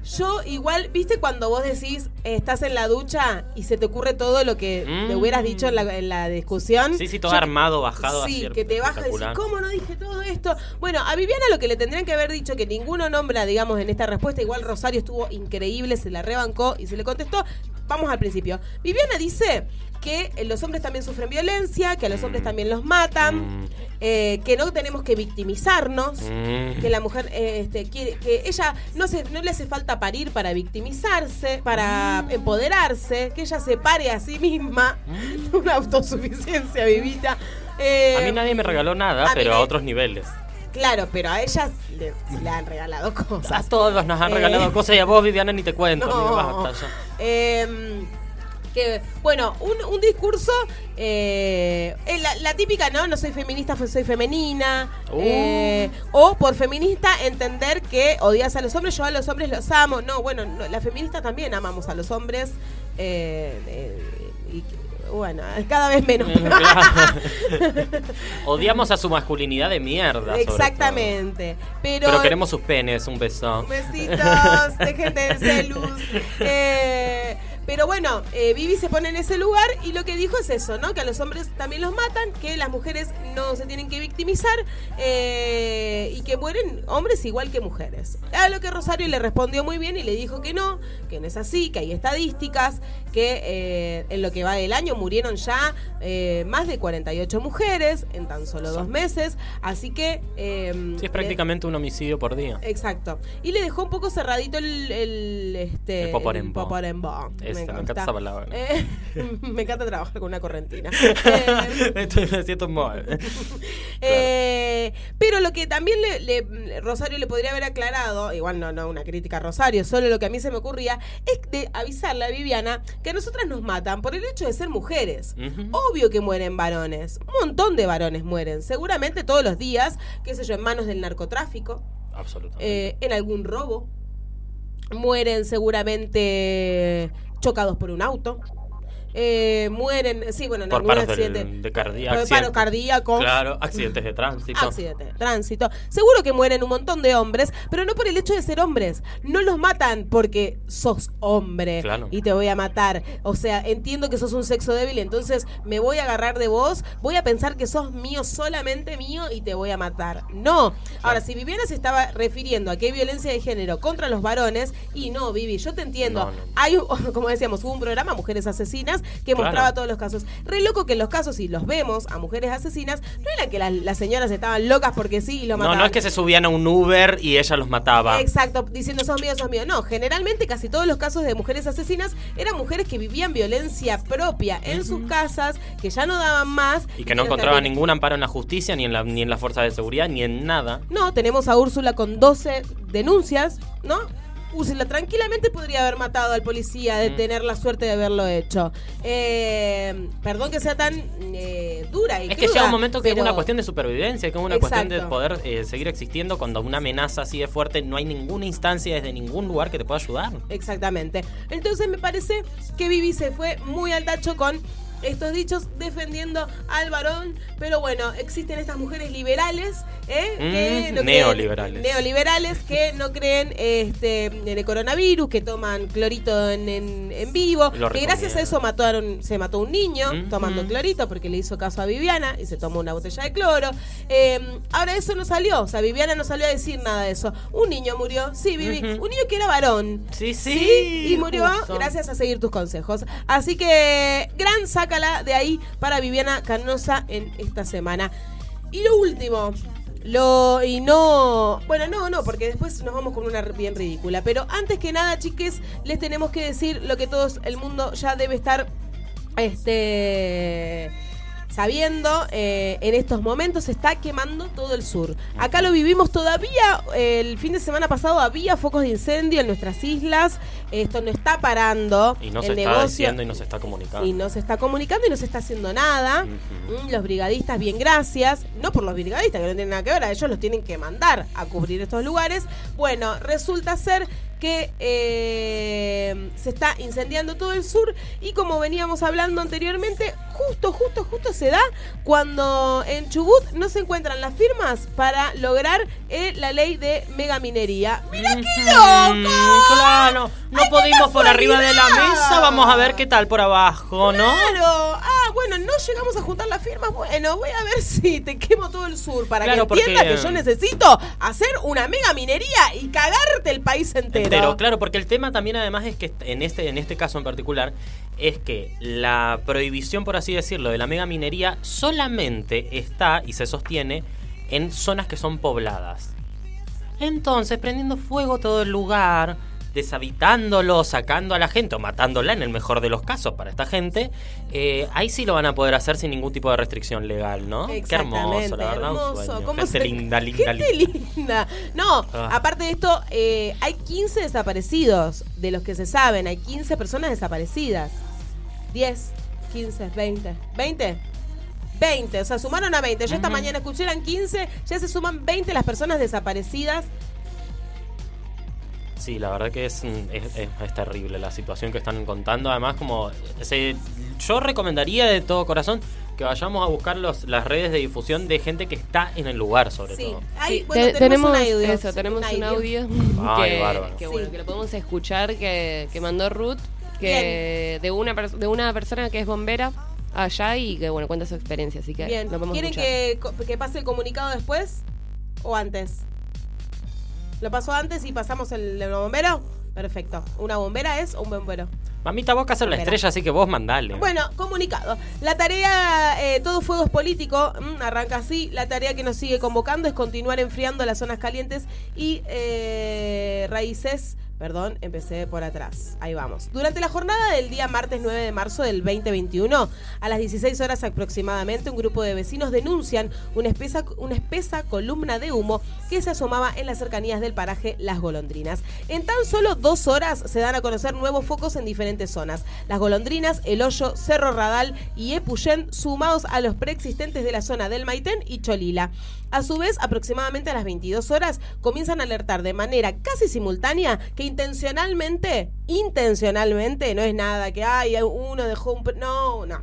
Yo igual, ¿viste cuando vos decís, eh, estás en la ducha y se te ocurre todo lo que Mm. hubieras dicho en la, en la discusión? Sí, sí, todo Yo- armado, bajado. Sí, que te baja y decís. ¿cómo no dije todo esto? Bueno, a Viviana lo que le tendrían que haber dicho, que ninguno nombra, digamos, en esta respuesta, igual Rosario estuvo increíble, se la rebancó y se le contestó. Vamos al principio. Viviana dice que eh, los hombres también sufren violencia, que a los hombres también los matan, Mm. eh, que no tenemos que victimizarnos. Mm. Que la mujer eh, este, quiere, que ella no, se, no le hace falta parir para victimizarse, para empoderarse, que ella se pare a sí misma, una autosuficiencia vivita. Eh, A mí nadie me regaló nada, a pero a otros niveles. Claro, pero a ellas le, le han regalado A cosas. todos nos han Eh, regalado cosas y a vos, Viviana, ni te cuento. No. amigo, basta ya. Em, que, bueno, un, un discurso, eh, la, la típica, ¿no? No soy feminista, fe- soy femenina. Uh. eh, o por feminista entender que odias a los hombres, yo a los hombres los amo. No, bueno, no, la feminista también amamos a los hombres. eh, y, bueno, cada vez menos. Odiamos a su masculinidad de mierda. Exactamente. Pero, Pero queremos sus penes, un beso. Besitos, dejen de celus. Eh, pero bueno, eh, Vivi se pone en ese lugar y lo que dijo es eso, ¿no? Que a los hombres también los matan, que las mujeres no se tienen que victimizar eh, y que mueren hombres igual que mujeres. A lo que Rosario le respondió muy bien y le dijo que no, que no es así, que hay estadísticas, que eh, en lo que va del año murieron ya más de 48 mujeres en tan solo dos meses, así que... Sí, es le- prácticamente un homicidio por día. Exacto. Y le dejó un poco cerradito el, el, este, El poporembó. poporembó. Esa, me encanta esa palabra. Eh, me encanta trabajar con una correntina. Eh, Estoy, me siento mal. eh, pero lo que también le, le- Rosario le podría haber aclarado, igual no, no una crítica a Rosario, solo lo que a mí se me ocurría, es de avisarle a Viviana que a nosotras nos matan por el hecho de ser mujeres. Obvio que mueren varones. Un montón de varones mueren. Seguramente todos los días, qué sé yo, en manos del narcotráfico. Absolutamente. eh, en algún robo. Mueren seguramente chocados por un auto. Eh, mueren, sí, bueno, en por algún paros accidente. del, de cardíaco. paro cardíaco. Claro, accidentes de tránsito. Accidente de tránsito. Seguro que mueren un montón de hombres, pero no por el hecho de ser hombres. No los matan porque sos hombre Claro. y te voy a matar. O sea, entiendo que sos un sexo débil, entonces me voy a agarrar de vos, voy a pensar que sos mío, solamente mío y te voy a matar. No. Ahora, si Viviana se estaba refiriendo a que hay violencia de género contra los varones, y no, Vivi, yo te entiendo. No, no. Hay, como decíamos, hubo un programa, Mujeres Asesinas, que Claro. mostraba todos los casos. Re loco que en los casos, si los vemos a mujeres asesinas, no era que las, las señoras estaban locas porque sí y lo No, mataban. no es que se subían a un Uber y ella los mataba. Exacto, diciendo sos mío, sos mío. No, generalmente casi todos los casos de mujeres asesinas eran mujeres que vivían violencia propia en sus casas, que ya no daban más. Y que no encontraban ningún amparo en la justicia, ni en la, ni en la fuerza de seguridad, ni en nada. No, tenemos a Úrsula con 12 denuncias, ¿no? Úrsula tranquilamente podría haber matado al policía de Mm. tener la suerte de haberlo hecho. Eh, perdón que sea tan eh, dura y Es que llega un momento que pero- es una cuestión de supervivencia, que es una cuestión de poder eh, seguir existiendo cuando una amenaza así de fuerte no hay ninguna instancia desde ningún lugar que te pueda ayudar. Exactamente. Entonces me parece que Vivi se fue muy al tacho con estos dichos defendiendo al varón. Pero bueno, existen estas mujeres liberales, ¿eh? que Mm, no creen- neoliberales. neoliberales que no creen este, en el coronavirus, que toman clorito en, en- en vivo, Lo que gracias a eso mataron, se mató un niño Ujú. tomando clorito porque le hizo caso a Viviana y se tomó una botella de cloro. Eh, ahora eso no salió, o sea, Viviana no salió a decir nada de eso. Un niño murió, sí, Vivi, Ujú. un niño que era varón. Sí, sí, y murió justo. gracias a seguir tus consejos. Así que, gran de ahí para Viviana Canosa en esta semana. Y lo último, lo y no, bueno, no, no, porque después nos vamos con una bien ridícula, pero antes que nada, chiques, les tenemos que decir lo que todo el mundo ya debe estar este sabiendo eh, en estos momentos se está quemando todo el sur. Acá lo vivimos todavía, eh, el fin de semana pasado había focos de incendio en nuestras islas, esto no está parando Y no el se está diciendo y no se está comunicando. y no se está comunicando y no se está haciendo nada. Mm, Los brigadistas, bien gracias. No por los brigadistas, que no tienen nada que ver, a ellos los tienen que mandar a cubrir estos lugares. Bueno, resulta ser que eh, se está incendiando todo el sur y como veníamos hablando anteriormente, justo, justo, justo se da cuando en Chubut no se encuentran las firmas para lograr eh, la ley de megaminería. ¡Mira qué loco! claro, no ¡Ay, qué pudimos por arriba de la mesa, vamos a ver qué tal por abajo, ¿no? Claro. Ah, bueno, no llegamos a juntar las firmas. Bueno, voy a ver si te quemo todo el sur para Claro, que entiendas porque- que yo necesito hacer una mega minería y cagarte el país entero. Entero, claro, porque el tema también además es que en este, en este caso en particular es que la prohibición, por así decirlo, de la mega minería solamente está y se sostiene en zonas que son pobladas. Entonces, prendiendo fuego todo el lugar, deshabitándolo, sacando a la gente o matándola en el mejor de los casos para esta gente, eh, ahí sí lo van a poder hacer sin ningún tipo de restricción legal, ¿no? Qué hermoso, la verdad. un hermoso. sueño. ¿Cómo Gente se- linda, linda, Gente linda. linda. No, Ah. aparte de esto, eh, hay 15 desaparecidos. De los que se saben, hay 15 personas desaparecidas. 10, 15, 20. ¿20? 20, o sea, sumaron a 20. Yo esta Ujú. mañana escuché eran 15, ya se suman 20 las personas desaparecidas. Sí, la verdad que es, mm, es, es- es terrible la situación que están contando. Además, como se- yo recomendaría de todo corazón que vayamos a buscar los, las redes de difusión de gente que está en el lugar, sobre Sí, todo. Hay, Sí, bueno, te- tenemos, un tenemos audio. eso, tenemos un audio, Ay, que, bárbaro. que, bueno, Sí. que lo podemos escuchar que, que mandó Ruth que de una de una persona que es bombera allá y que bueno cuenta su experiencia, así que Bien, lo podemos ¿quieren escuchar. que, co- que pase el comunicado después o antes? ¿Lo pasó antes y pasamos el, el bombero? Perfecto. ¿Una bombera es un bombero? Mamita, vos que hacer la estrella, así que vos mandale. Bueno, comunicado. La tarea, eh, todo fuego es político, mm, arranca así. La tarea que nos sigue convocando es continuar enfriando las zonas calientes y eh, raíces. Perdón, empecé por atrás. Ahí vamos. Durante la jornada del día martes 9 de marzo del 2021, a las 16 horas aproximadamente, un grupo de vecinos denuncian una espesa, una espesa columna de humo que se asomaba en las cercanías del paraje Las Golondrinas. En tan solo dos horas se dan a conocer nuevos focos en diferentes zonas. Las Golondrinas, El Hoyo, Cerro Radal y Epuyén, sumados a los preexistentes de la zona del Maitén y Cholila. A su vez, aproximadamente a las 22 horas, comienzan a alertar de manera casi simultánea que intencionalmente, intencionalmente, no es nada que hay uno dejó un... No, no.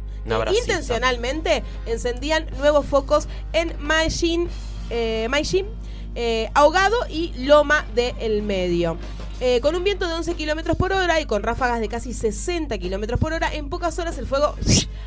Intencionalmente encendían nuevos focos en Maijin, eh, Maijin, eh, Ahogado y Loma del Medio. Eh, con un viento de 11 kilómetros por hora y con ráfagas de casi 60 kilómetros por hora, en pocas horas el fuego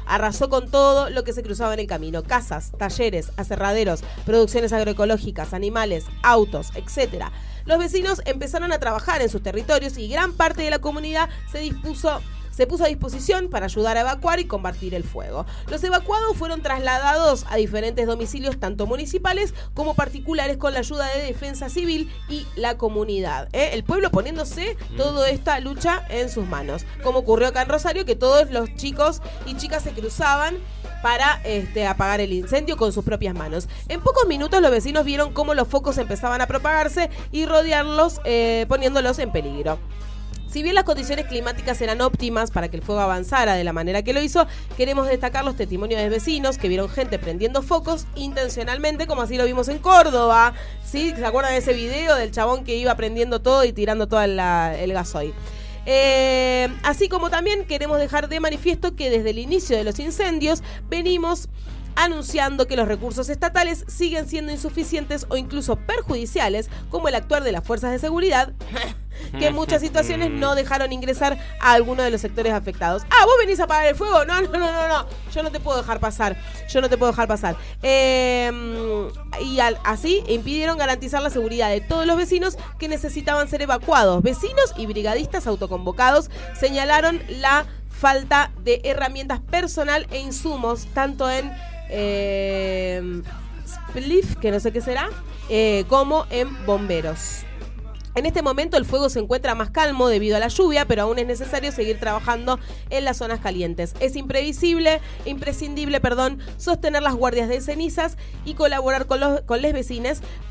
arrasó con todo lo que se cruzaba en el camino: casas, talleres, aserraderos, producciones agroecológicas, animales, autos, etc. Los vecinos empezaron a trabajar en sus territorios y gran parte de la comunidad se dispuso se puso a disposición para ayudar a evacuar y combatir el fuego. Los evacuados fueron trasladados a diferentes domicilios, tanto municipales como particulares, con la ayuda de Defensa Civil y la comunidad. ¿eh? El pueblo poniéndose toda esta lucha en sus manos. Como ocurrió acá en Rosario, que todos los chicos y chicas se cruzaban para este, apagar el incendio con sus propias manos. En pocos minutos los vecinos vieron cómo los focos empezaban a propagarse y rodearlos, eh, poniéndolos en peligro. Si bien las condiciones climáticas eran óptimas para que el fuego avanzara de la manera que lo hizo, queremos destacar los testimonios de vecinos que vieron gente prendiendo focos intencionalmente, como así lo vimos en Córdoba. ¿Se acuerdan de ese video del chabón que iba prendiendo todo y tirando todo el gasoil? Eh, así como también queremos dejar de manifiesto que desde el inicio de los incendios venimos anunciando que los recursos estatales siguen siendo insuficientes o incluso perjudiciales, como el actuar de las fuerzas de seguridad, que en muchas situaciones no dejaron ingresar a alguno de los sectores afectados. Ah, vos venís a apagar el fuego. No, no, no, no, no. Yo no te puedo dejar pasar. Yo no te puedo dejar pasar. Eh, y al- así impidieron garantizar la seguridad de todos los vecinos que necesitaban ser evacuados. Vecinos y brigadistas autoconvocados señalaron la falta de herramientas personal e insumos, tanto en eh, Spliff, que no sé qué será, eh, como en bomberos. En este momento el fuego se encuentra más calmo debido a la lluvia, pero aún es necesario seguir trabajando en las zonas calientes. Es imprevisible, imprescindible, perdón, sostener las guardias de cenizas y colaborar con los con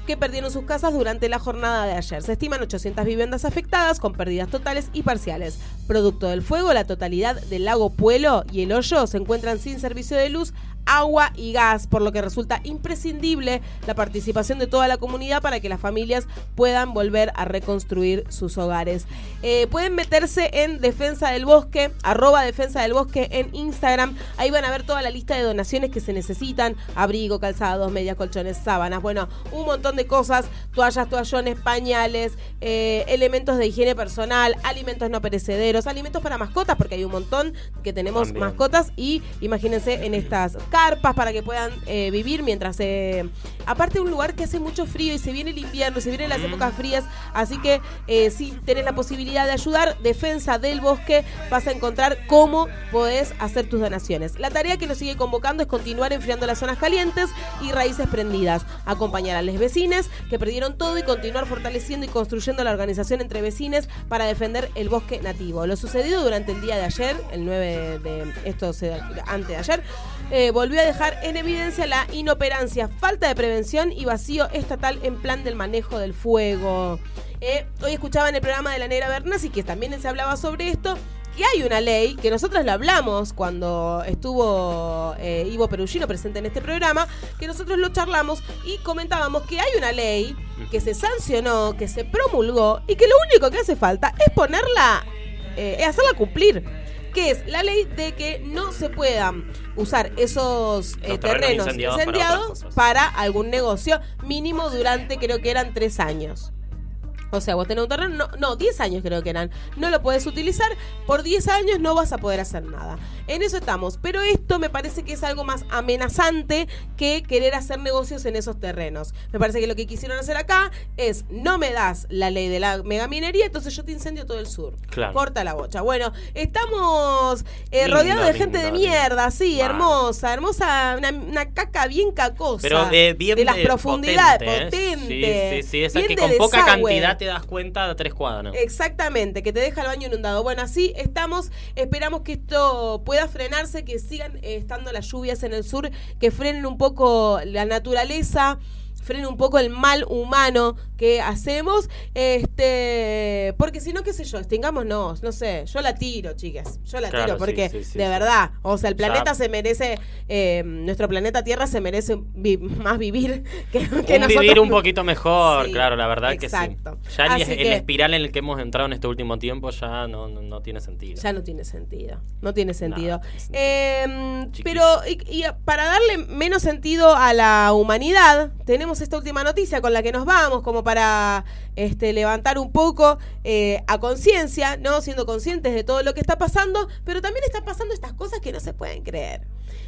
que perdieron sus casas durante la jornada de ayer. Se estiman 800 viviendas afectadas con pérdidas totales y parciales. Producto del fuego, la totalidad del lago Puelo y el hoyo se encuentran sin servicio de luz agua y gas, por lo que resulta imprescindible la participación de toda la comunidad para que las familias puedan volver a reconstruir sus hogares. Eh, pueden meterse en Defensa del Bosque, arroba Defensa del Bosque en Instagram. Ahí van a ver toda la lista de donaciones que se necesitan. Abrigo, calzados, medias, colchones, sábanas, bueno, un montón de cosas. Toallas, toallones, pañales, eh, elementos de higiene personal, alimentos no perecederos, alimentos para mascotas, porque hay un montón que tenemos También. mascotas y imagínense en estas carpas para que puedan eh, vivir mientras se... aparte un lugar que hace mucho frío y se viene el invierno, se vienen las épocas frías, así que eh, si tenés la posibilidad de ayudar, Defensa del Bosque, vas a encontrar cómo podés hacer tus donaciones. La tarea que nos sigue convocando es continuar enfriando las zonas calientes y raíces prendidas, acompañar a los vecinos que perdieron todo y continuar fortaleciendo y construyendo la organización entre vecinos para defender el bosque nativo. Lo sucedido durante el día de ayer, el 9 de esto se antes de ayer, eh, volvió a dejar en evidencia la inoperancia, falta de prevención y vacío estatal en plan del manejo del fuego. Eh, hoy escuchaba en el programa de la Negra Bernasi que también se hablaba sobre esto. que hay una ley, que nosotros lo hablamos cuando estuvo eh, Ivo Perugino presente en este programa, que nosotros lo charlamos y comentábamos que hay una ley que se sancionó, que se promulgó y que lo único que hace falta es ponerla, es hacerla cumplir que es la ley de que no se puedan usar esos eh, terrenos terrenos incendiados para algún negocio mínimo durante creo que eran tres años. O sea, vos tenés un terreno, no, no, 10 años creo que eran. No lo puedes utilizar, por 10 años no vas a poder hacer nada. En eso estamos. Pero esto me parece que es algo más amenazante que querer hacer negocios en esos terrenos. Me parece que lo que quisieron hacer acá es, no me das la ley de la megaminería, entonces yo te incendio todo el sur. Claro. Corta la bocha. Bueno, estamos eh, rodeados de gente de mierda, sí, hermosa, hermosa, una, una caca bien cacosa. Pero de bien de las eh, profundidades, potente, ¿eh? potente. Sí, sí, sí, esa que con poca cantidad te das cuenta de tres cuadras. Exactamente, que te deja el baño inundado. Bueno, así estamos. Esperamos que esto pueda frenarse, que sigan eh, estando las lluvias en el sur, que frenen un poco la naturaleza frenen un poco el mal humano que hacemos, este, porque si no, qué sé yo, extingámonos, no sé, yo la tiro, chicas, yo la Claro, tiro, porque sí, sí, de verdad, o sea, el Ya. planeta se merece, eh, nuestro planeta Tierra se merece vi- más vivir que, que un vivir nosotros. un poquito mejor, claro, la verdad exacto. que sí. Ya el, que- espiral en el que hemos entrado en este último tiempo ya no, no, no tiene sentido. Ya no tiene sentido. No tiene sentido. Eh, Chiquillo. pero y, y para darle menos sentido a la humanidad, tenemos esta última noticia con la que nos vamos, como para este, levantar un poco eh, a conciencia, ¿no? Siendo conscientes de todo lo que está pasando, pero también están pasando estas cosas que no se pueden creer.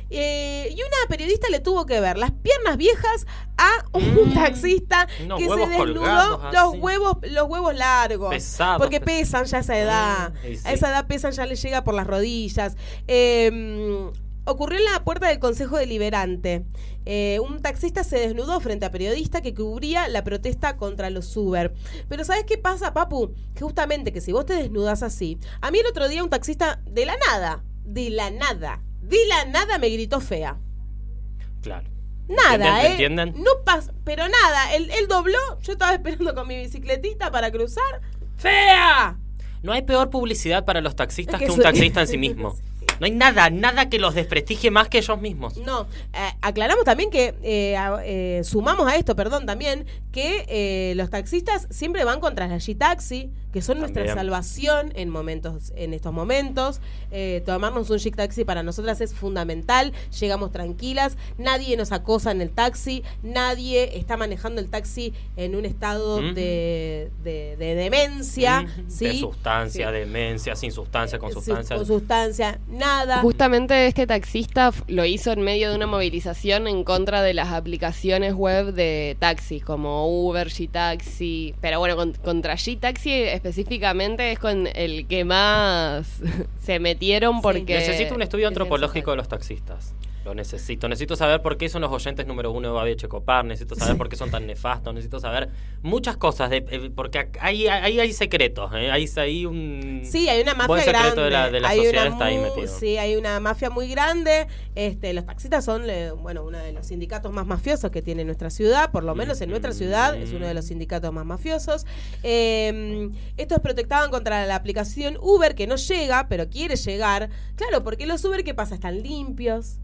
Eh, y una periodista le tuvo que ver las piernas viejas a un Mm, taxista que se desnudó los así. huevos, los huevos largos. Pesados, porque pesan ya a esa edad. Mm, sí. A esa edad pesan ya le llega por las rodillas. Eh, ocurrió en la puerta del Consejo Deliberante. Eh, un taxista se desnudó frente a periodista que cubría la protesta contra los Uber. Pero ¿sabes qué pasa, Papu? Que justamente que si vos te desnudas así, a mí el otro día un taxista de la nada, de la nada, de la nada me gritó fea. Claro. Nada, ¿Entienden? ¿eh? ¿Entienden? No pasa, pero nada. Él, él dobló, yo estaba esperando con mi bicicletita para cruzar. ¡Fea! No hay peor publicidad para los taxistas Es que que un taxista en sí mismo. No hay nada, nada que los desprestigie más que ellos mismos. No, eh, aclaramos también que, eh, eh, sumamos a esto, perdón, también, que eh, los taxistas siempre van contra la G-Taxi, que son nuestra salvación en momentos, en estos momentos. Eh, tomarnos un chic taxi para nosotras es fundamental. Llegamos tranquilas, nadie nos acosa en el taxi, nadie está manejando el taxi en un estado de, de- de demencia. ¿sí? De sustancia, Sí. demencia, sin sustancia, con Sí, sustancia. con sustancia, nada. Justamente este taxista lo hizo en medio de una movilización en contra de las aplicaciones web de taxis como Uber, G-Taxi. Pero bueno, con- contra G-Taxi específicamente es con el que más se metieron porque... Necesito un estudio es antropológico de los taxistas. Lo necesito. Necesito saber por qué son los oyentes número uno de Babi Checopar. Necesito saber por qué son tan nefastos. Necesito saber muchas cosas. De, eh, porque ahí, ahí hay secretos. ¿eh? Hay un. Sí, hay una mafia grande. de la, de la hay sociedad está ahí metido. Sí, hay una mafia muy grande. Este, los taxistas son, bueno, uno de los sindicatos más mafiosos que tiene nuestra ciudad, por lo menos en nuestra ciudad es uno de los sindicatos más mafiosos. Eh, estos protestaban contra la aplicación Uber que no llega, pero quiere llegar. Claro, porque los Uber, ¿qué pasa? Están limpios.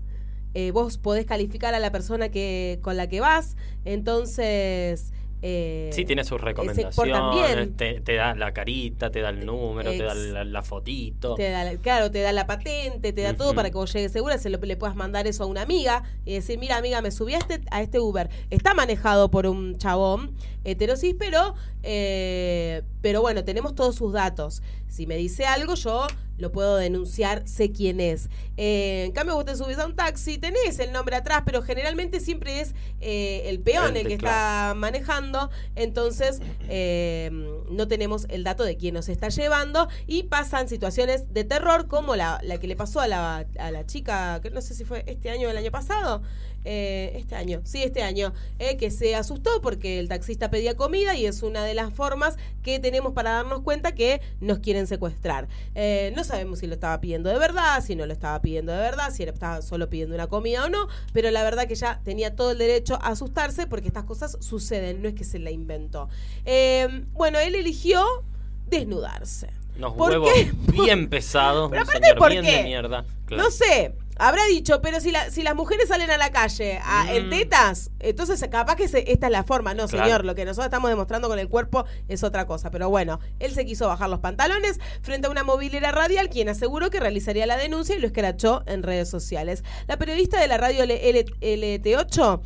Eh, vos podés calificar a la persona que con la que vas, entonces... eh, Sí, tiene sus portan recomendaciones. Te, te da la carita, te da el número, te da la, la fotito. Te da, la- claro, te da la patente, te da todo para que vos llegues segura, se lo, le puedas mandar eso a una amiga y decir, mira amiga, me subí a este, a este Uber. Está manejado por un chabón heterosis, pero, eh, pero bueno, tenemos todos sus datos. Si me dice algo, yo lo puedo denunciar, sé quién es. Eh, en cambio, vos te subís a un taxi, tenés el nombre atrás, pero generalmente siempre es eh, el peón El que está manejando, entonces eh, no tenemos el dato de quién nos está llevando y pasan situaciones de terror como la, la que le pasó a la, a la chica, que no sé si fue este año o el año pasado, eh, este año, sí, este año, eh, que se asustó porque el taxista pedía comida y es una de las formas que tenemos para darnos cuenta que nos quieren secuestrar. Eh, no sabemos si lo estaba pidiendo de verdad, si no lo estaba pidiendo de verdad, si estaba solo pidiendo una comida o no, pero la verdad que ya tenía todo el derecho a asustarse porque estas cosas suceden, no es que se la inventó. Eh, bueno, él eligió desnudarse. Unos ¿Por huevos qué? bien pesados. Pero un aparte, señor ¿por bien qué? de mierda. Claro. No sé, habrá dicho, pero si, la, si las mujeres salen a la calle a- Mm. en tetas, entonces capaz que se- esta es la forma. No, Claro. señor, lo que nosotros estamos demostrando con el cuerpo es otra cosa. Pero bueno, él se quiso bajar los pantalones frente a una movilera radial, quien aseguró que realizaría la denuncia y lo escrachó en redes sociales. La periodista de la radio L- L- LT8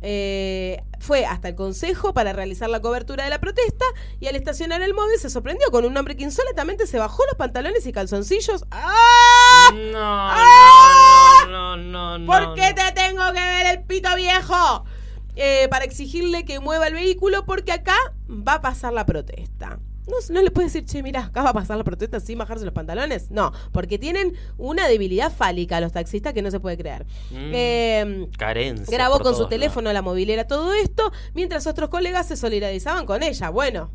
eh, fue hasta el consejo para realizar la cobertura de la protesta y al estacionar el móvil se sorprendió con un hombre que insólitamente se bajó los pantalones y calzoncillos. ¡Ah! No, no, no, no. ¿Por qué te tengo que ver el pito viejo? Eh, para exigirle que mueva el vehículo porque acá va a pasar la protesta. No, no le puedes decir, che, mira, acá va a pasar la protesta sin bajarse los pantalones. No, porque tienen una debilidad fálica los taxistas que no se puede creer. Mm. Eh, Carencia. grabó con su teléfono la movilera todo esto, mientras otros colegas se solidarizaban con ella. Bueno,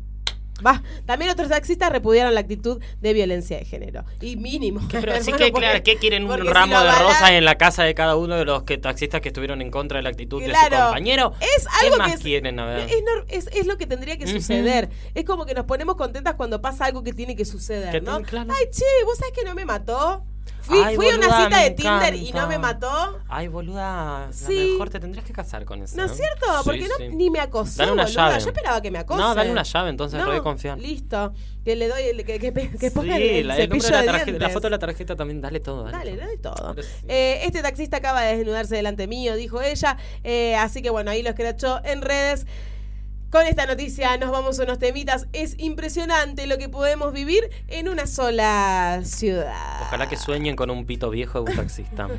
va. También otros taxistas repudiaron la actitud de violencia de género. Y mínimo. lados. Pero sí que, porque- claro, ¿qué quieren un si ramo de rosas en la casa de cada uno de los que taxistas que estuvieron en contra de la actitud de su compañero? Es ¿Qué algo más que es, quieren? A ver. es, es- es lo que tendría que suceder. Es como que nos ponemos contentas cuando pasa algo que tiene que suceder, Que ¿no? claro. Ay, che, ¿vos sabés que no me mató? Fui, Ay, fui a una boluda, cita de Tinder y no me mató. Ay, boluda, Sí. a lo mejor te tendrías que casar con eso. ¿No es cierto? Porque no, ni me acosó, Dale una boluda. llave. Yo esperaba que me acose. No, dale una llave, entonces, No, re confiar. Listo. Que le doy, el- que, que, que Sí, ponga el, el la, el número cepillo de la, de tarjeta, la dientes. foto de la tarjeta también, dale todo. Dale, Dale, todo. dale todo. Eh, este taxista acaba de desnudarse delante mío, dijo ella. Eh, así que bueno, ahí lo escrachó en redes. Con esta noticia nos vamos a unos temitas. Es impresionante lo que podemos vivir en una sola ciudad. Ojalá que sueñen con un pito viejo de un taxista.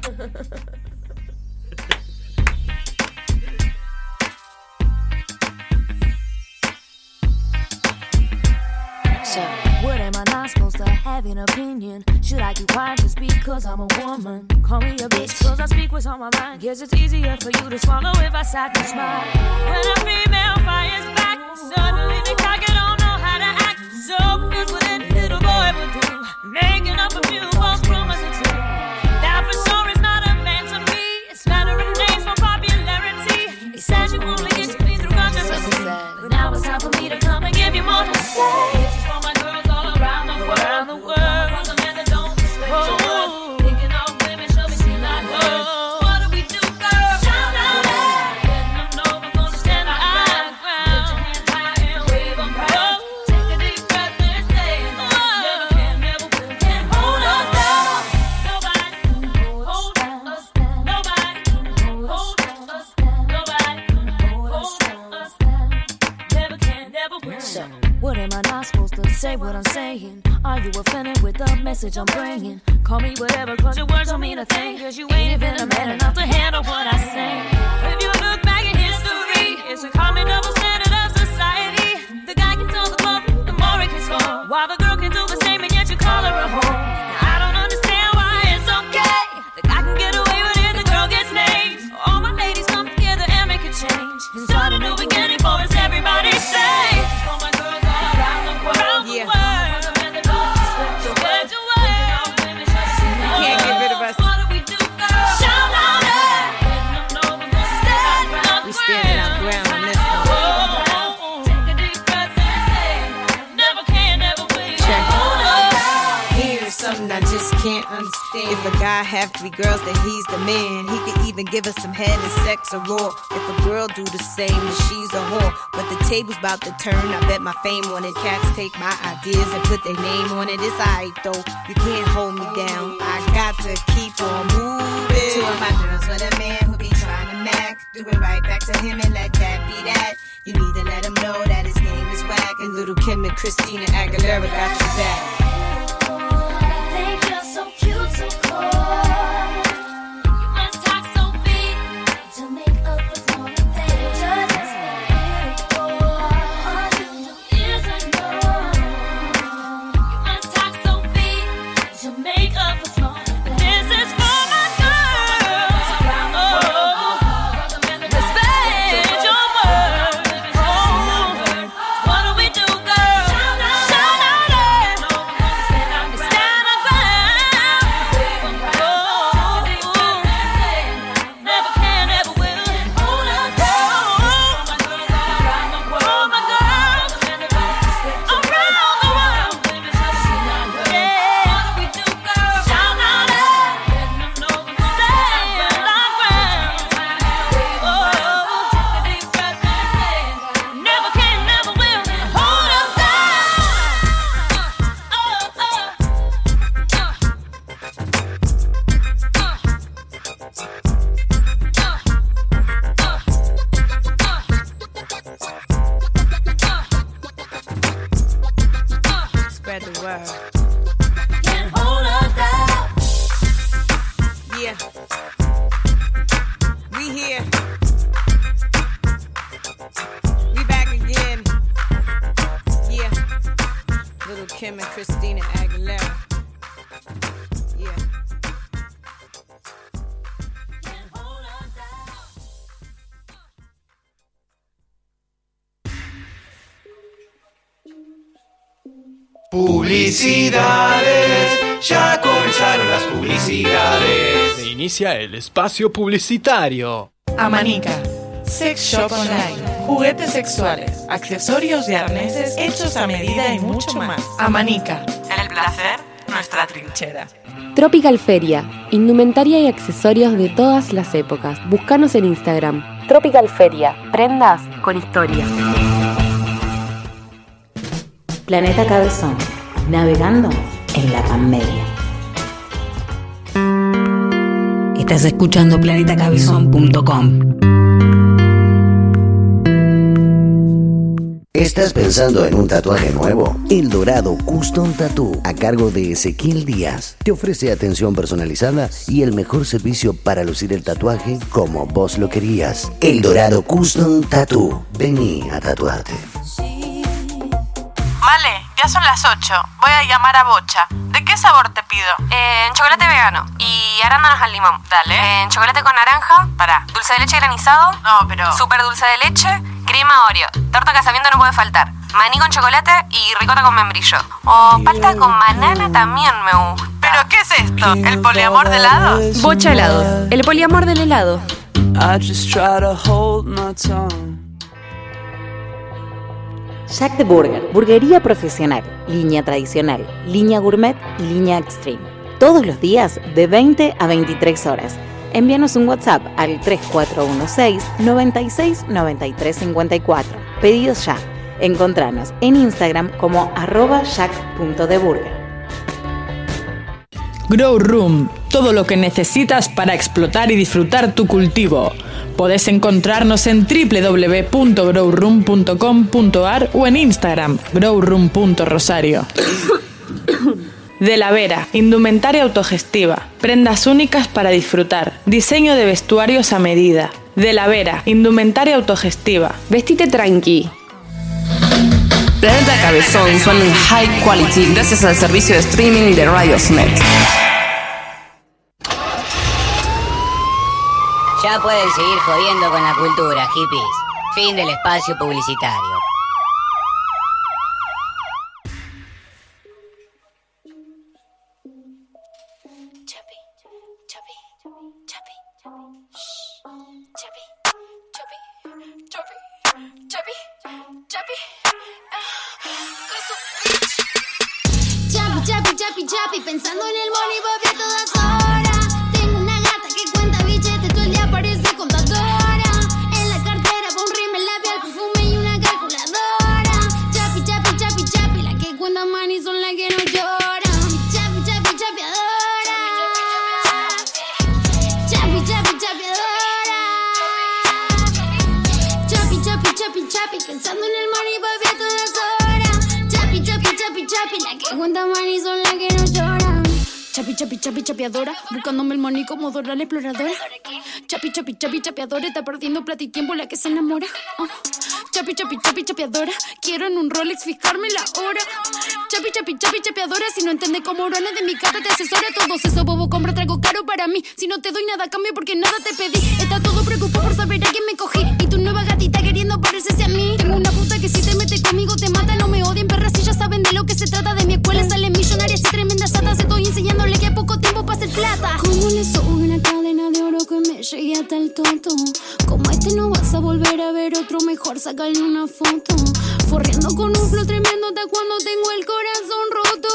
So, what am I not supposed to have an opinion? Should I keep quiet just because I'm a woman? Call me a bitch cause I speak what's on my mind. Guess it's easier for you to swallow if I sat and smile. When a female fires back, suddenly the cocky don't know how to act. So here's what any little boy would do. Making up a few false promises to That for sure is not a man to me. It's flattering names for popularity. He says you only get to me through controversy. But now it's time for me to come and give you more to say. Say what I'm saying? Are you offended with the message I'm bringing? Call me whatever, cause your words don't mean a thing. Cause you ain't even a man enough to handle what I say. If you look back in history, it's a common double standard If a guy have three girls, then he's the man. He could even give us some head and sex or raw. If a girl do the same, then she's a whore. But the table's about to turn. I bet my fame on it. Cats take my ideas and put their name on it. It's alright though. You can't hold me down. I got to keep on moving. Two of my girls with a man who be trying to mac. Do it right back to him and let that be that. You need to let him know that his game is whack. And little Kim and Christina Aguilera got your back. Inicia el espacio publicitario. Amanica. Sex Shop Online. Juguetes sexuales, accesorios y arneses hechos a medida y mucho más. Amanica. El placer, nuestra trinchera. Tropical Feria, indumentaria y accesorios de todas las épocas. Búscanos en Instagram. Tropical Feria, prendas con historia. Planeta Cabezón, navegando en la Panmedia. Estás escuchando planetacabezón.com. ¿Estás pensando en un tatuaje nuevo? El Dorado Custom Tattoo, a cargo de Ezequiel Díaz, te ofrece atención personalizada y el mejor servicio para lucir el tatuaje como vos lo querías. El Dorado Custom Tattoo. Vení a tatuarte. Vale, ya son las 8. Voy a llamar a Bocha. ¿De qué sabor te pido? En chocolate vegano y arándanos al limón. Dale. En chocolate con naranja. Para. Dulce de leche granizado. No, pero. Super dulce de leche. Crema Oreo. Torta casamiento no puede faltar. Maní con chocolate y ricota con membrillo. O palta con banana también me gusta. ¿Pero qué es esto? ¿El poliamor de helados? Bocha helados, el poliamor del helado. I just try to hold my tongue. Jack the Burger, burguería profesional, línea tradicional, línea gourmet y línea extreme. Todos los días de 20 a 23 horas. Envíanos un WhatsApp al 3416 96 93 54. Pedidos ya. Encontranos en Instagram como arroba jack.deburger. Grow Room, todo lo que necesitas para explotar y disfrutar tu cultivo. Podés encontrarnos en www.growroom.com.ar o en Instagram, growroom.rosario. De la Vera, indumentaria autogestiva, prendas únicas para disfrutar, diseño de vestuarios a medida. De la Vera, indumentaria autogestiva. Vestite tranqui. Planeta Cabezón suena en high quality gracias al servicio de streaming de Radiosnet. Ya pueden seguir jodiendo con la cultura, hippies. Fin del espacio publicitario. Chapi, chapi, chapi, pensando en el money papi a todas. En el money papi a todas horas. Chapi, chapi, chapi, chapi, la que cuenta money son las que no lloran. Chapi, chapi, chapi, chapiadora, buscándome el money como Dora la exploradora. Chapi, chapi, chapi, chapiadora, está perdiendo plata y tiempo la que se enamora. Chapi, chapi, chapi, chapiadora, quiero en un Rolex fijarme la hora. Chapi, chapi, chapi, chapiadora, si no entiendes cómo orones de mi cara te asesora. Todos esos bobo compra traigo caro para mí. Si no te doy nada cambio porque nada te pedí. Está todo preocupado por saber a quién me cogí. Y tu nueva gatita queriendo parecerse a mí. Tengo una puta que si te mete conmigo te mata, no me odien, perras si ya saben de lo que se trata. De mi escuela salen millonarias y tremendas chatas. Estoy enseñándole que a poco tiempo pasa el plata. ¿Cómo le subo una cadena de oro que me llegue hasta el tonto? Como este no vas a volver a ver otro, mejor sacarle una foto. Forreando con un flow tremendo hasta cuando tengo el corazón roto.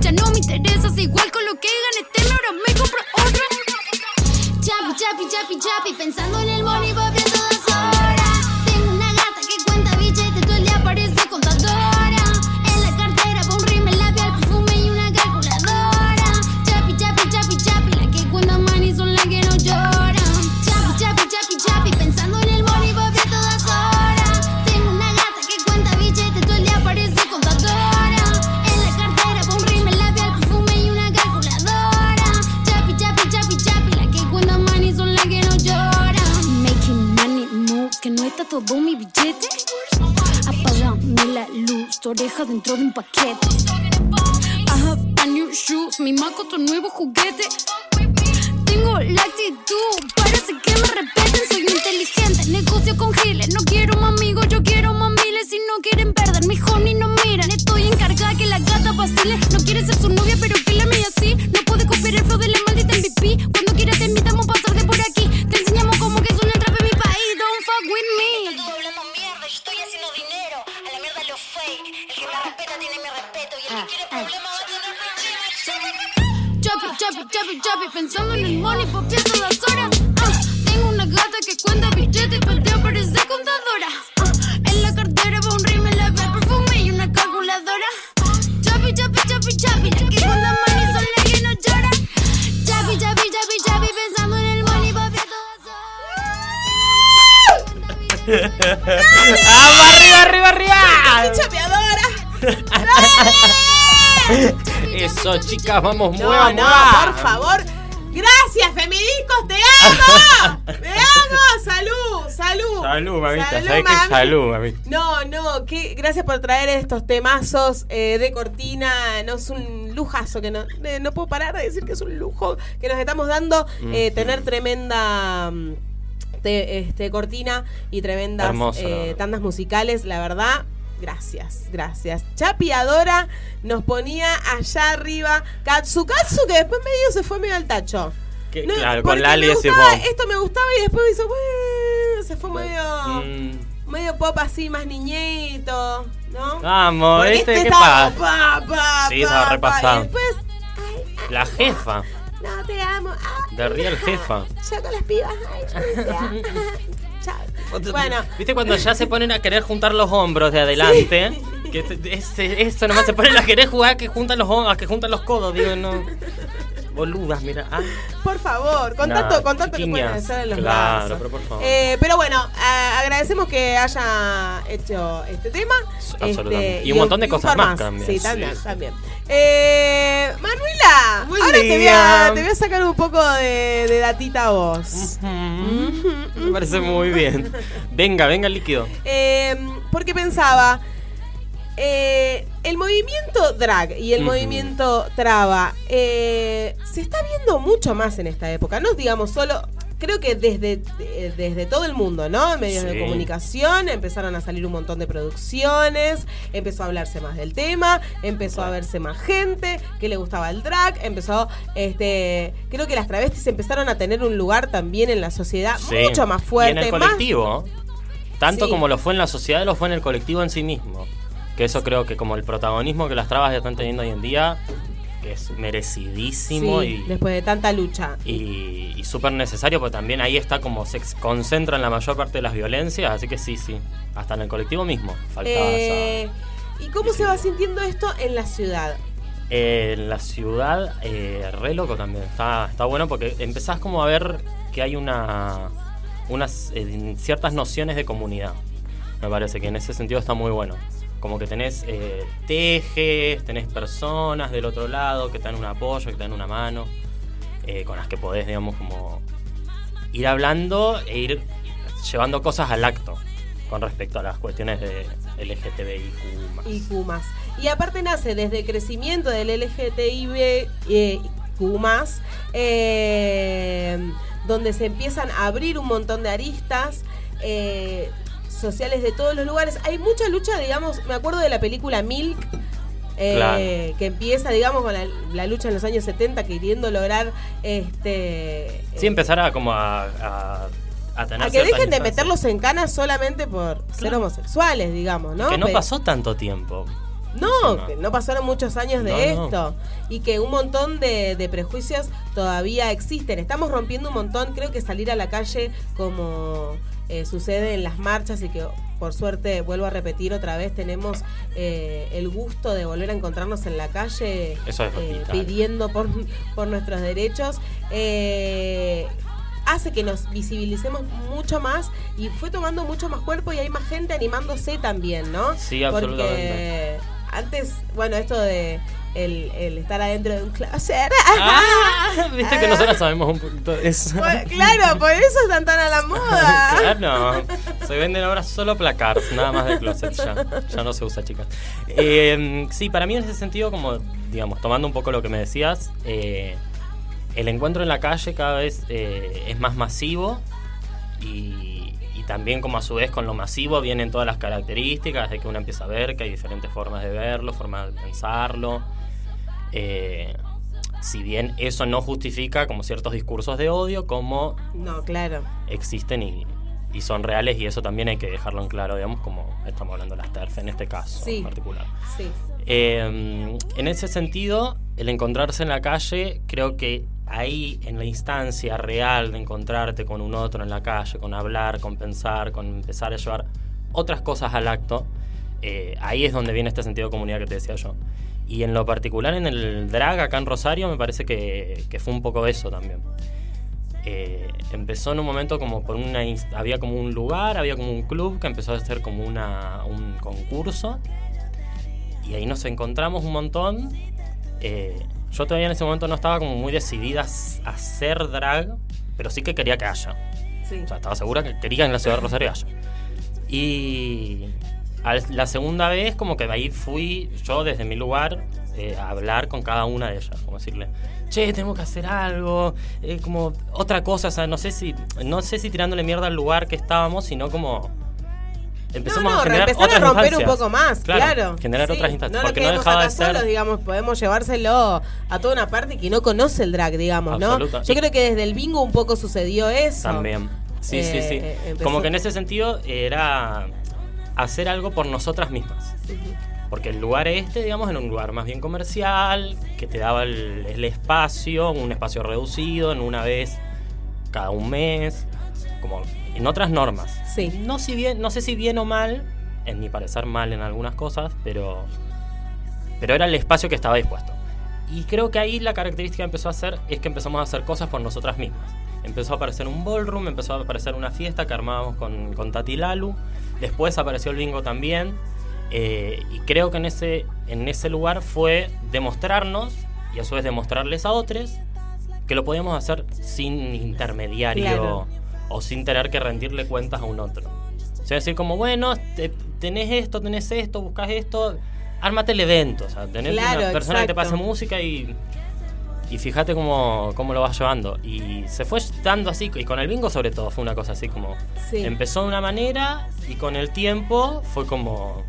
Ya no me interesa, si igual con lo que gane este ahora me compro otro. Chapi, chapi, chapi, chapi, pensando en el money papi todo mi billete. Apagame la luz, tu oreja dentro de un paquete. I have a new shoes, mi maco tu nuevo juguete. Tengo la actitud, parece que me repeten, soy inteligente. Negocio con giles, no quiero más amigos, yo quiero más miles. Si no quieren perder, mi homie no miran. Estoy encargada que la gata vacile. No quiere ser su novia, pero que la mía así. No puede copiar el flow de la maldita pensando en el money, papi a todas horas. Ah, tengo una gata que cuenta billetes, pero te aparece contadora. Ah, en la cartera va un rímel, la perfume y una calculadora. Chapi, chapi, chapi, chapi, la que cuenta money son las que no lloran. Chapi, chapi, chapi, chapi, pensando en el money, papi a todas ¡Vamos, arriba, arriba, arriba! chapeadora! Eso, chicas, vamos, No, muevan, no, muevan. por favor. Amo. te amo. Salud, salud. Salud, mamita, Salud, mami. Salud, mamita. No, no, que, gracias por traer estos temazos eh, de cortina. No es un lujazo que no, eh, no puedo parar de decir que es un lujo que nos estamos dando. eh, Ujú. tener tremenda mm, te- este, cortina y tremendas Hermoso, eh, tandas musicales. La verdad, gracias, gracias. Chapi Adora nos ponía allá arriba. Katsu, Katsu, que después medio se fue medio al tacho. Que- No, claro, con Lali vos. Esto me gustaba y después hizo, "Bueno", se fue medio Mm, medio pop así, más niñito, ¿no? Vamos, Porque este ¿Qué estaba pasa? pa, pa, Sí, estaba pa, repasado. Y después, La jefa. no te amo. De Real jefa. yo con las pibas. Ay. Chao. Bueno, ¿Viste cuando ya se ponen a querer juntar los hombros de adelante? Que es- es- eso nomás se ponen a querer jugar que juntan los a que juntan los codos, digo, no. Boludas, mira. Ah, Por favor, con Nah, tanto, con tanto que pueden hacer en los Claro, brazos. pero por favor. Eh, pero bueno, a- agradecemos que haya hecho este tema. Absolutamente. Este, Y un montón de cosas más también, Sí, también, sí. también. Eh, Manuela, Buen ahora te voy, a, te voy a sacar un poco de, de datita a vos. me parece muy bien. Venga, venga el líquido. Eh, porque pensaba, eh, el movimiento drag y el movimiento traba eh, se está viendo mucho más en esta época. No digamos solo, creo que desde, de- desde todo el mundo, ¿no? En medios de comunicación empezaron a salir un montón de producciones, empezó a hablarse más del tema, empezó a verse más gente que le gustaba el drag, empezó, este, creo que las travestis empezaron a tener un lugar también en la sociedad Sí. mucho más fuerte, Y en el más colectivo. Tanto Sí. como lo fue en la sociedad, lo fue en el colectivo en sí mismo. Que eso creo que como el protagonismo que las trabas están teniendo hoy en día, que es merecidísimo Sí, y, después de tanta lucha. y, y súper necesario, porque también ahí está como se ex- concentran la mayor parte de las violencias, así que sí, sí. Hasta en el colectivo mismo faltaba Eh, ¿Y cómo se va sintiendo esto en la ciudad? Eh, en la ciudad, eh, re loco también. Está, está bueno porque empezás como a ver que hay una unas eh, ciertas nociones de comunidad. Me parece que en ese sentido está muy bueno. Como que tenés eh, tejes, tenés personas del otro lado que te dan un apoyo, que te dan una mano, eh, con las que podés, digamos, como ir hablando e ir llevando cosas al acto con respecto a las cuestiones de LGTBIQ. Y Q+. Y aparte nace desde el crecimiento del LGTBIQ+, eh, eh, donde se empiezan a abrir un montón de aristas sociales de todos los lugares. Hay mucha lucha, digamos, me acuerdo de la película Milk, eh, Claro. que empieza, digamos, con la, la lucha en los años 70, queriendo lograr este Sí, empezar a como a, a, a tener a que dejen de meterlos en canas solamente por ser homosexuales, digamos, ¿no? Que no Pero- pasó tanto tiempo. No, Encima. que no pasaron muchos años de No, no. esto. Y que un montón de, de prejuicios todavía existen. Estamos rompiendo un montón. Creo que salir a la calle como eh, sucede en las marchas y que por suerte, vuelvo a repetir otra vez, tenemos eh, el gusto de volver a encontrarnos en la calle es eh, pidiendo por, por nuestros derechos. Eh, hace que nos visibilicemos mucho más y fue tomando mucho más cuerpo y hay más gente animándose también, ¿no? Sí, Porque absolutamente. antes, bueno, esto de el, el estar adentro de un closet. Ah, Viste que nosotros sabemos un poquito de eso. Pues, claro, por eso están tan a la moda. claro. Se venden ahora solo placards, nada más de closet ya. Ya no se usa, chicas. Eh, sí, para mí en ese sentido, como, digamos, tomando un poco lo que me decías, eh, el encuentro en la calle cada vez eh, es más masivo y, y también como a su vez con lo masivo vienen todas las características de que uno empieza a ver que hay diferentes formas de verlo, formas de pensarlo. Eh, si bien eso no justifica como ciertos discursos de odio, como No, claro. existen y, y son reales y eso también hay que dejarlo en claro, digamos, como estamos hablando de las TERF en este caso Sí. en particular. Sí. Eh, en ese sentido, el encontrarse en la calle, creo que ahí en la instancia real de encontrarte con un otro en la calle, con hablar, con pensar, con empezar a llevar otras cosas al acto, eh, ahí es donde viene este sentido de comunidad que te decía yo. Y en lo particular en el drag acá en Rosario me parece que, que fue un poco eso también. Eh, empezó en un momento como por una... Había como un lugar, había como un club que empezó a ser como una, un concurso y ahí nos encontramos un montón. Eh, yo todavía en ese momento no estaba como muy decidida a hacer drag, pero sí que quería que haya. Sí. O sea, estaba segura que quería que en la ciudad de Rosario haya. Y la segunda vez como que ahí fui yo desde mi lugar eh, a hablar con cada una de ellas, como decirle, che, tengo que hacer algo, eh, como otra cosa, o sea, no sé si, no sé si tirándole mierda al lugar que estábamos, sino como empecemos no, no, a generar empezar otras a romper instancias. un poco más, claro. Generar Sí, otras instancias, No porque no dejaba acá de ser solos, digamos, podemos llevárselo a toda una parte que no conoce el drag, digamos, ¿no? Absoluta. Yo Y- creo que desde el bingo un poco sucedió eso. También. Sí, sí, Eh, sí. eh, empezó- Como que en ese sentido era hacer algo por nosotras mismas. Porque el lugar este, digamos, era un lugar más bien comercial, que te daba el, el espacio, un espacio reducido, en una vez cada un mes, como en otras normas. Sí. No, si bien, no sé si bien o mal, en mi parecer mal en algunas cosas, pero, pero era el espacio que estaba dispuesto. Y creo que ahí la característica que empezó a hacer es que empezamos a hacer cosas por nosotras mismas. Empezó a aparecer un ballroom, empezó a aparecer una fiesta que armábamos con, con Tati Lalu. Después apareció el bingo también. Eh, y creo que en ese, en ese lugar fue demostrarnos y a su vez demostrarles a otros que lo podíamos hacer sin intermediario Claro. o sin tener que rendirle cuentas a un otro. O sea, decir como, bueno, te- tenés esto, tenés esto, buscas esto, ármate el evento. O sea, tenés Claro, una persona que te exacto. pase música y, y fíjate cómo, cómo lo vas llevando. Y se fue dando así, y con el bingo sobre todo fue una cosa así como... Sí. Empezó de una manera y con el tiempo fue como...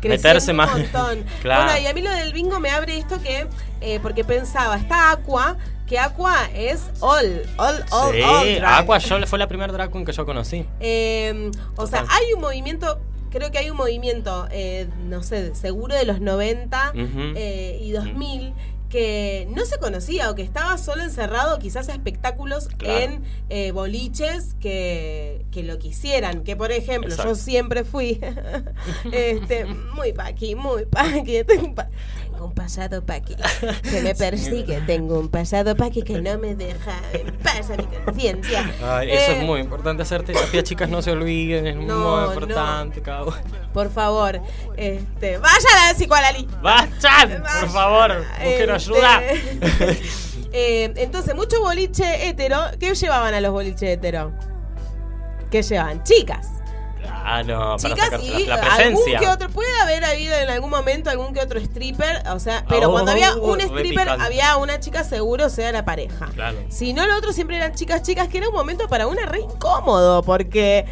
Creció meterse un más. montón. claro. Bueno, y a mí lo del bingo me abre esto que, eh, porque pensaba, está Aqua, que Aqua es all, all, all, sí, all drag. Aqua yo, fue la primera drag queen que yo conocí. Eh, o sea, hay un movimiento, creo que hay un movimiento, eh, no sé, seguro de los 90 Ujú. eh, y 2000 que no se conocía o que estaba solo encerrado quizás a espectáculos Claro. en eh, boliches que, que lo quisieran. Que por ejemplo, Exacto. yo siempre fui este, muy paqui, muy paqui. Tengo un, pasado paqui que me persigue. Tengo un pasado paqui que no me deja en paz a mi conciencia. Ay, eso Eh, es muy importante hacer terapia, chicas, no se olviden, es No, muy importante uno. Por favor, este, vayan a la psicoanalí. ¡Vayan! Por favor, busquen Este, ayuda. eh, entonces, mucho boliche hetero. ¿Qué llevaban a los boliches hetero? ¿Qué llevaban? Chicas. Ah, no, para Chicas y la, la algún presencia. que otro. Puede haber habido en algún momento algún que otro stripper. O sea, pero Oh, cuando había un re stripper, había una chica seguro, o sea, la pareja. Claro. Si no, lo otro siempre eran chicas, chicas, que era un momento para una re incómodo, porque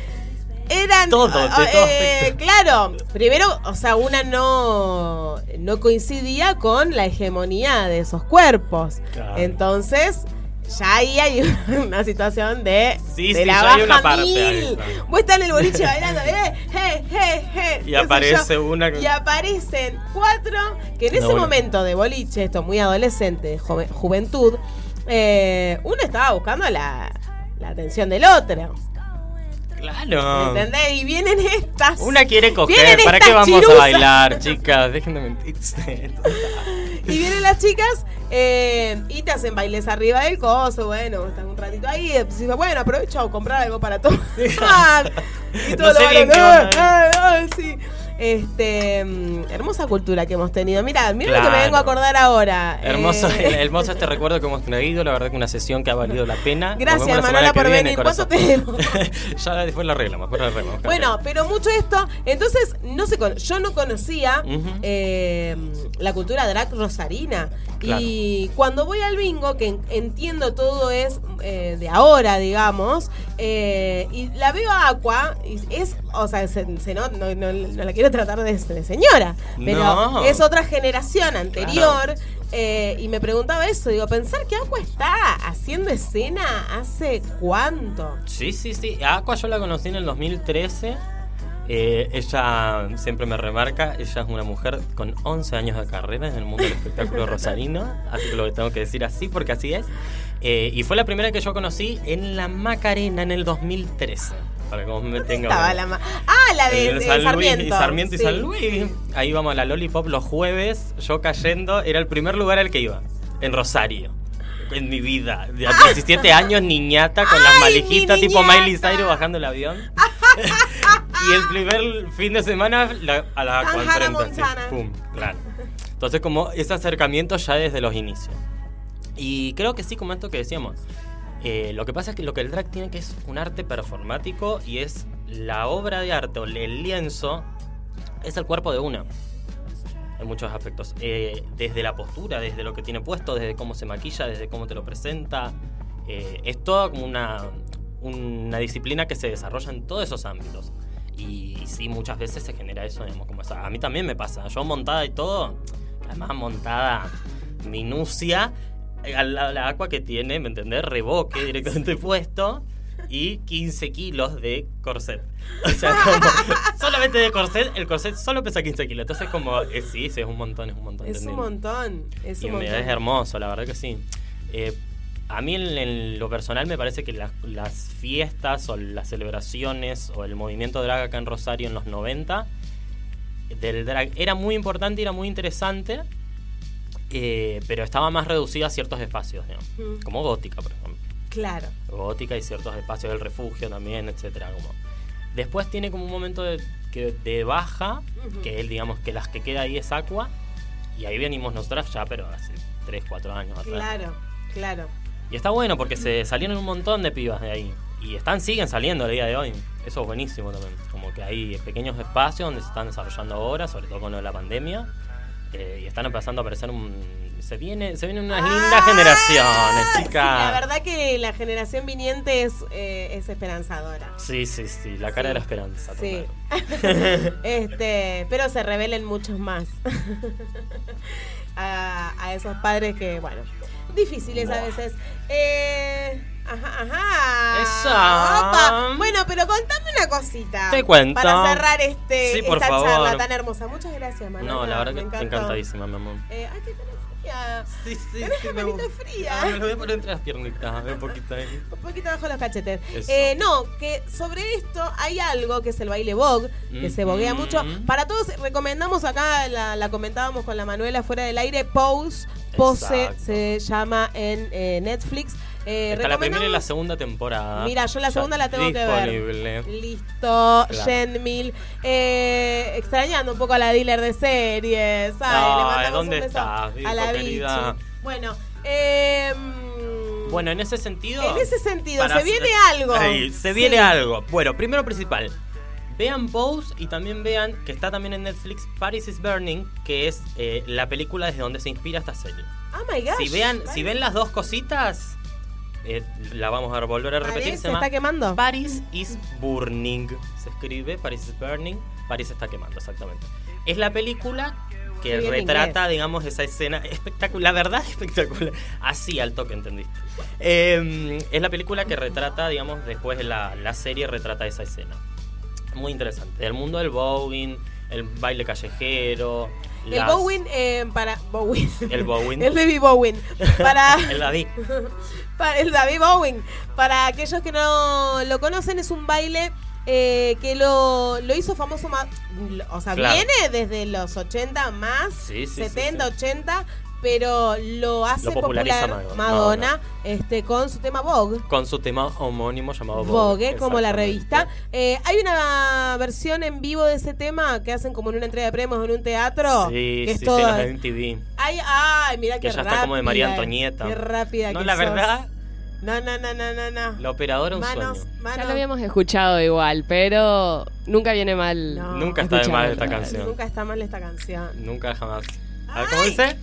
eran. Todo, de todo eh, claro, primero, o sea, una no, no coincidía con la hegemonía de esos cuerpos. Claro. Entonces. Ya ahí hay una situación de, Sí, de sí, la baja hay una parte mil. ahí. Vos estás en el boliche bailando, eh, eh, eh, eh, Y aparece yo. una que- Y aparecen cuatro que en No, ese bueno. momento de boliche, esto muy adolescente, jove- juventud, eh, uno estaba buscando la, la atención del otro. Claro. ¿Entendés? Y vienen estas. Una quiere coger, ¿para qué vamos chiruzas. a bailar, chicas? Dejen de mentirse. Y vienen las chicas eh, y te hacen bailes arriba del coso. Bueno, están un ratito ahí. Y bueno, aprovecho a comprar algo para tomar. y todo No sé lo bien bailan, qué "Eh, onda eh, eh", sí. Este, mm, hermosa cultura que hemos tenido. Mira, mira lo que me vengo a acordar ahora. Hermoso, Eh, hermoso este recuerdo que hemos traído. La verdad que una sesión que ha valido la pena. Gracias, vemos la semana Manuela, que por venir. ¿Cuánto tenemos? ya después lo arreglamos, después lo arreglamos. Bueno, pero mucho esto. Entonces, no con- yo no conocía Ujú. eh, la cultura drag rosarina. Claro. Y cuando voy al bingo, que en- entiendo todo es eh, de ahora, digamos, eh, y la veo a Aqua, y es, o sea, se, se no, no, no- no la quiero tratar de, de señora, pero es otra generación anterior. eh, y me preguntaba eso, digo, pensar que Aqua está haciendo escena hace cuánto. Sí, sí, sí. Aqua yo la conocí en el 2013. Eh, ella siempre me remarca, ella es una mujer con 11 años de carrera en el mundo del espectáculo rosarino, así que lo tengo que decir así porque así es. Eh, y fue la primera que yo conocí en la Macarena en el 2013. Para que vos me tengas. Estaba la ma- ah, la de, San Luis Sarmiento. y Sarmiento y. San Luis. Ahí íbamos a la Lollipop los jueves, yo cayendo, era el primer lugar al que iba, en Rosario. En mi vida, de a 17 años, niñata, con las ¡Ay, malijitas mi tipo! Miley Cyrus bajando el avión. y el primer fin de semana la- a la Hannah Aqua enfrente, así, Montana. pum, claro. Entonces como ese acercamiento ya desde los inicios. Y creo que sí, como esto que decíamos. eh, lo que pasa es que lo que el drag tiene que es un arte performático y es la obra de arte o el lienzo es el cuerpo de una en muchos aspectos. Eh, desde la postura, desde lo que tiene puesto, desde cómo se maquilla, desde cómo te lo presenta. Eh, es toda como una, una disciplina que se desarrolla en todos esos ámbitos. Y, sí, muchas veces se genera eso, digamos, como esa- A mí también me pasa. Yo montada y todo, además montada minucia, eh, la, la agua que tiene, ¿me entendés? Reboque directamente puesto y 15 kilos de corset. O sea, como solamente de corset, el corset solo pesa 15 kilos. Entonces, como, eh, sí, sí, es un montón, es un montón. Es un montón. Es Y un montón. es hermoso, la verdad que sí. Eh, a mí en, en lo personal me parece que las, las fiestas o las celebraciones o el movimiento drag acá en Rosario en los 90 del drag era muy importante y era muy interesante. eh, pero estaba más reducida a ciertos espacios. Mm. como gótica, por ejemplo. Claro. Gótica y ciertos espacios del refugio también, etcétera. Como. Después tiene como un momento de, que, de baja, que él, digamos, que las que queda ahí es Aqua, y ahí venimos nosotras ya, pero hace 3, 4 años atrás. Claro, claro. Y está bueno porque se salieron un montón de pibas de ahí. Y están, siguen saliendo el día de hoy. Eso es buenísimo también. Como que hay pequeños espacios donde se están desarrollando ahora, sobre todo con lo de la pandemia. eh, y están empezando a aparecer un. Se viene, se vienen unas lindas generaciones, Sí, la chicas. verdad que la generación viniente es, eh, es esperanzadora. Sí, sí, sí, la cara de la esperanza. Sí. este, pero se revelen muchos más a, a esos padres que, bueno, difíciles a veces. Eh, ajá, ajá. Opa. Bueno, pero contame una cosita. Te cuento. Para cerrar este, Sí, por esta favor. charla tan hermosa. Muchas gracias, Manolo. No, la verdad Me que encantó. encantadísima, mi amor. Eh, ay, tenés fría. Sí, sí, Tenés sí, me fría. Ah, me lo voy a poner entre las piernitas, un poquito ahí. Un poquito bajo los cachetes. Eh, no, que sobre esto hay algo que es el baile Vogue, que se boguea mucho. Para todos, recomendamos acá, la, la comentábamos con la Manuela fuera del aire, Pose, Pose Exacto. se llama en eh, Netflix. Eh, Está la primera y la segunda temporada. Mira, yo la segunda la tengo que ver. Listo, Claro. Jen Mil. Eh, extrañando un poco a la dealer de series. Ay, ¿dónde Vico, a la querida? Vichy. Bueno, eh, Bueno, en ese sentido. En ese sentido, se viene algo. Ahí, se viene Sí. algo. Bueno, primero principal. Vean Pose y también vean que está también en Netflix Paris is Burning, que es eh, la película desde donde se inspira esta serie. Oh my gosh. Si vean, si ven las dos cositas, eh, la vamos a volver a repetir. París se llama está quemando. Paris is Burning. Se escribe Paris is Burning. París está quemando, exactamente. Es la película que bien retrata, digamos, esa escena espectacular. La verdad, espectacular. Así al toque, ¿entendiste? Eh, es la película que retrata, digamos, después de la, la serie retrata esa escena. Muy interesante. El mundo del bowling, el baile callejero. El las- Bowen eh, para Bowen. El Bowen. El David Bowen. Para el David. Para el David Bowen. Para aquellos que no lo conocen, es un baile eh, que lo, lo hizo famoso más. O sea, Claro. viene desde los 80 más, Sí, sí, sí, 70, 80, pero lo hace Lo popular Madonna. Madonna, este, con su tema Vogue. Con su tema homónimo llamado Vogue. Vogue, como la revista. Eh, hay una versión en vivo de ese tema que hacen como en una entrega de premios en un teatro. Sí, que es sí, todo- sí, de MTV. Ay, ay, mira Que qué ya está como de María Antonieta. Qué rápida No, que la sos. verdad, No, no, no, no, no, no. la operadora un Manos, sueño. Ya manos. lo habíamos escuchado igual, pero nunca viene mal. No. Nunca está de mal esta canción. Nunca está mal esta canción. Nunca jamás. A ver, ¿cómo dice?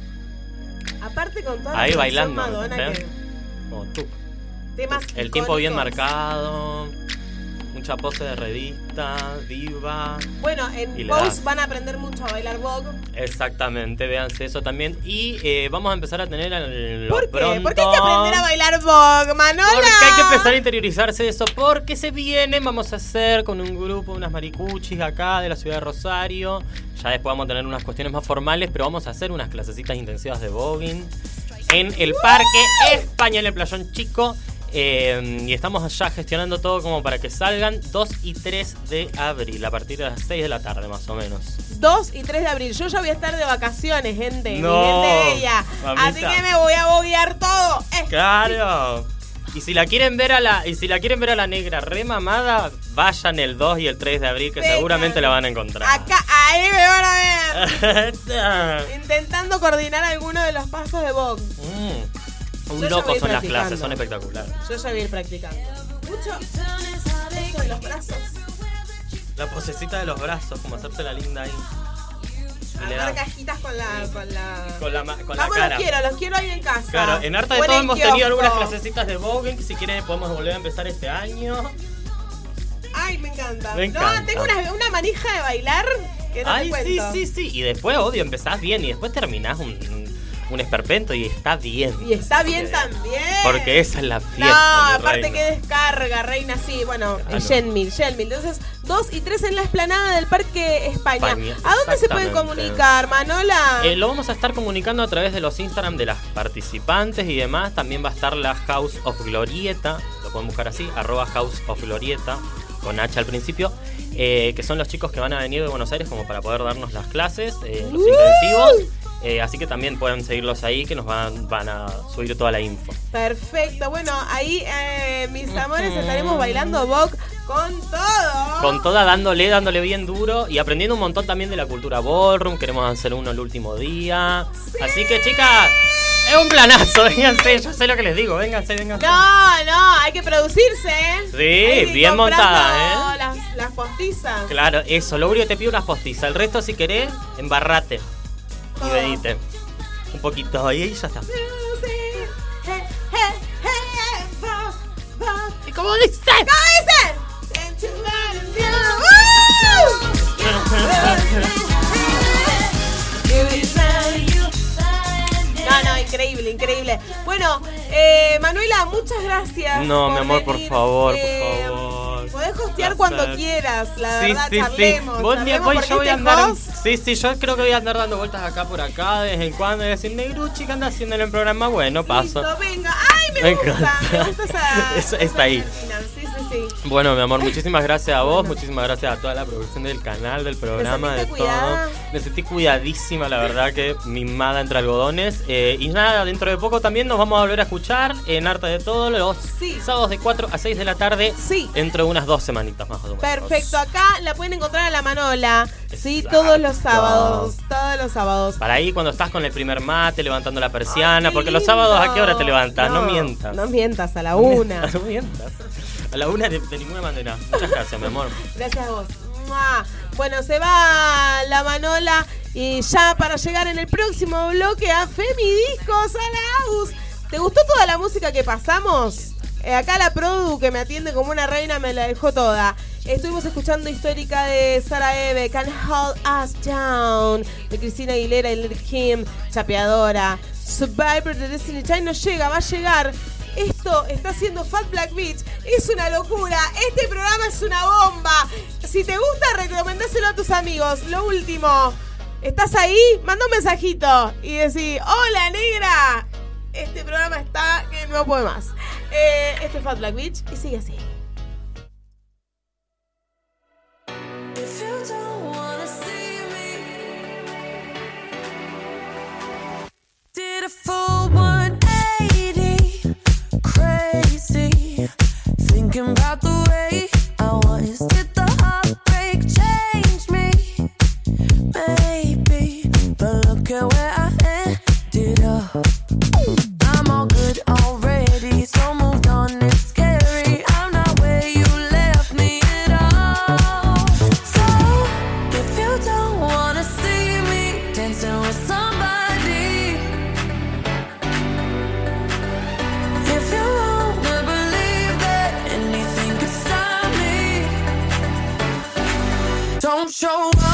Aparte con toda Ahí la bailando. Que Como tú. temas El tiempo bien marcado. Mucha pose de revista, diva. Bueno, en Pose van a aprender mucho a bailar Vogue. Exactamente, véanse eso también. Y eh, vamos a empezar a tener el. ¿Por qué? ¿Por qué hay que aprender a bailar Vogue, Manola? Porque hay que empezar a interiorizarse de eso. Porque se viene, vamos a hacer con un grupo, unas maricuchis acá de la ciudad de Rosario. Ya después vamos a tener unas cuestiones más formales, pero vamos a hacer unas clasecitas intensivas de voguing en el Parque España, en el Playón Chico. Eh, y estamos ya gestionando todo como para que salgan 2 y 3 de abril, a partir de las 6 de la tarde más o menos. 2 y 3 de abril. Yo ya voy a estar de vacaciones, gente. Mi No, gente bella. mamita. Así que me voy a boguear todo. Eh, Claro. Y si la quieren ver a la y si la quieren ver a la negra remamada, vayan el 2 y el 3 de abril que Venga. seguramente la van a encontrar. Acá, ahí me van a ver. Intentando coordinar alguno de los pasos de Vogue. Mm, Un loco son las clases, son espectaculares. Yo ya voy a ir practicando. Mucho. Esto de los brazos. La posecita de los brazos, como hacerte la linda ahí. Armar cajitas con la. Con la... Con la, ma- con la Vamos, cara. los quiero, los quiero ahí en casa. Claro, en Harta de Todo hemos tenido algunas clasecitas de voguing que si quieren podemos volver a empezar este año. Ay, me encanta. Me No, encanta. tengo una, una manija de bailar que no te Ay, sí, sí, sí. Y después, odio, empezás bien y después terminás un, un, un esperpento y está bien. Y está bien también. Porque esa es la No, fiesta. mi aparte reina. que descarga, reina, sí, bueno, Genmil, Genmil. Entonces, 2 y 3 en la esplanada del Parque España. España, ¿A dónde se pueden comunicar, Manola? Eh, lo vamos a estar comunicando a través de los Instagram de las participantes y demás. También va a estar la House of Glorieta, lo pueden buscar así, arroba House of Glorieta, con H al principio, eh, que son los chicos que van a venir de Buenos Aires como para poder darnos las clases, eh, los Uh. intensivos. Eh, así que también pueden seguirlos ahí que nos van, van a subir toda la info. Perfecto. Bueno, ahí, eh, mis amores, estaremos bailando Vogue con todo. Con toda dándole, dándole bien duro y aprendiendo un montón también de la cultura ballroom. Queremos hacer uno el último día. Así que chicas, es un planazo, vénganse, yo sé lo que les digo, vénganse, vénganse. No, no, hay que producirse, ¿eh? Sí, que bien montada, ¿eh? Las, las postizas. Claro, eso, lo único que te pido unas postizas. El resto, si querés, embarrate. Y vedite. Un poquito, y ahí ya está. ¿Y cómo dice? ¿Cómo dice? No, no, increíble, increíble. Bueno, eh, Manuela, muchas gracias. No, mi amor, por venir. favor, por Eh, favor. Podés hostear cuando quieras, la Sí, verdad, sí, sí. charlemos. Vos, charlemos porque yo voy a este andar. host- Sí, sí, yo creo que voy a andar dando vueltas acá por acá de vez en cuando y decir, Negruchi, ¿qué anda haciendo en el programa? Bueno, paso. Listo, venga. ¡Ay, me, Me gusta! encanta. Me gusta esa. Está ahí. Sí. Bueno, mi amor, muchísimas gracias a vos, muchísimas gracias a toda la producción del canal, del programa, de todo. Me sentí cuidadísima, la verdad que mimada entre algodones. Eh, y nada, dentro de poco también nos vamos a volver a escuchar en Arte de Todo los sábados de 4 a 6 de la tarde. Sí. Dentro de unas dos semanitas más o menos. Perfecto, acá la pueden encontrar a la Manola. Sí, todos los sábados. Todos los sábados. Para ahí cuando estás con el primer mate, levantando la persiana, porque los sábados a qué hora te levantas, no, mientas. No mientas, a la una. No mientas. A la una de, ninguna manera. Muchas gracias, mi amor. Gracias a vos. Bueno, se va la Manola y ya para llegar en el próximo bloque a Femidiscos a la AUS. ¿Te gustó toda la música que pasamos? Eh, acá la Produ que me atiende como una reina me la dejó toda. Estuvimos escuchando histórica de Sara Eve, Can Hold Us Down, de Cristina Aguilera y Lil Kim, Chapeadora. Survivor de Destiny Child no llega, va a llegar. Esto está haciendo Fat Black Beach. Es una locura. Este programa es una bomba. Si te gusta, recomendáselo a tus amigos. Lo último. ¿Estás ahí? Manda un mensajito y decís, hola negra. Este programa está que no puede más. Eh, este es Fat Black Beach y sigue así. Full 180, Maybe, but look at where I ended up. Show up,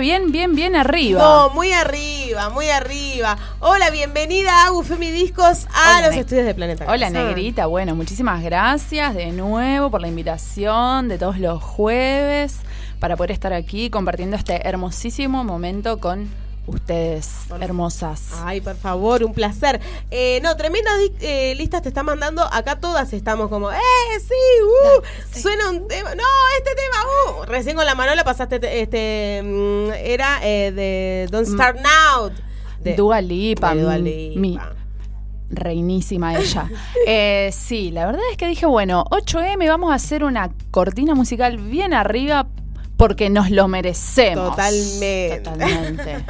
Bien, bien, bien arriba. No, muy arriba, muy arriba. Hola, bienvenida a Gufemi Discos a Hola, los estudios de Planeta Hola Casa. Negrita, bueno, muchísimas gracias de nuevo por la invitación de todos los jueves para poder estar aquí compartiendo este hermosísimo momento con ustedes, hermosas. Ay, por favor, un placer. Eh, no, tremendas eh, listas te están mandando. Acá todas estamos como, ¡eh, sí! Uh, Suena un tema. No, este tema, uh. Recién con la mano la pasaste, te- este. mm, era eh, de Don't Start Now. De, Dua Lipa, de Dua mi- Lipa. mi reinísima ella. Eh, sí, la verdad es que dije, bueno, 8M, vamos a hacer una cortina musical bien arriba porque nos lo merecemos. Totalmente. Totalmente.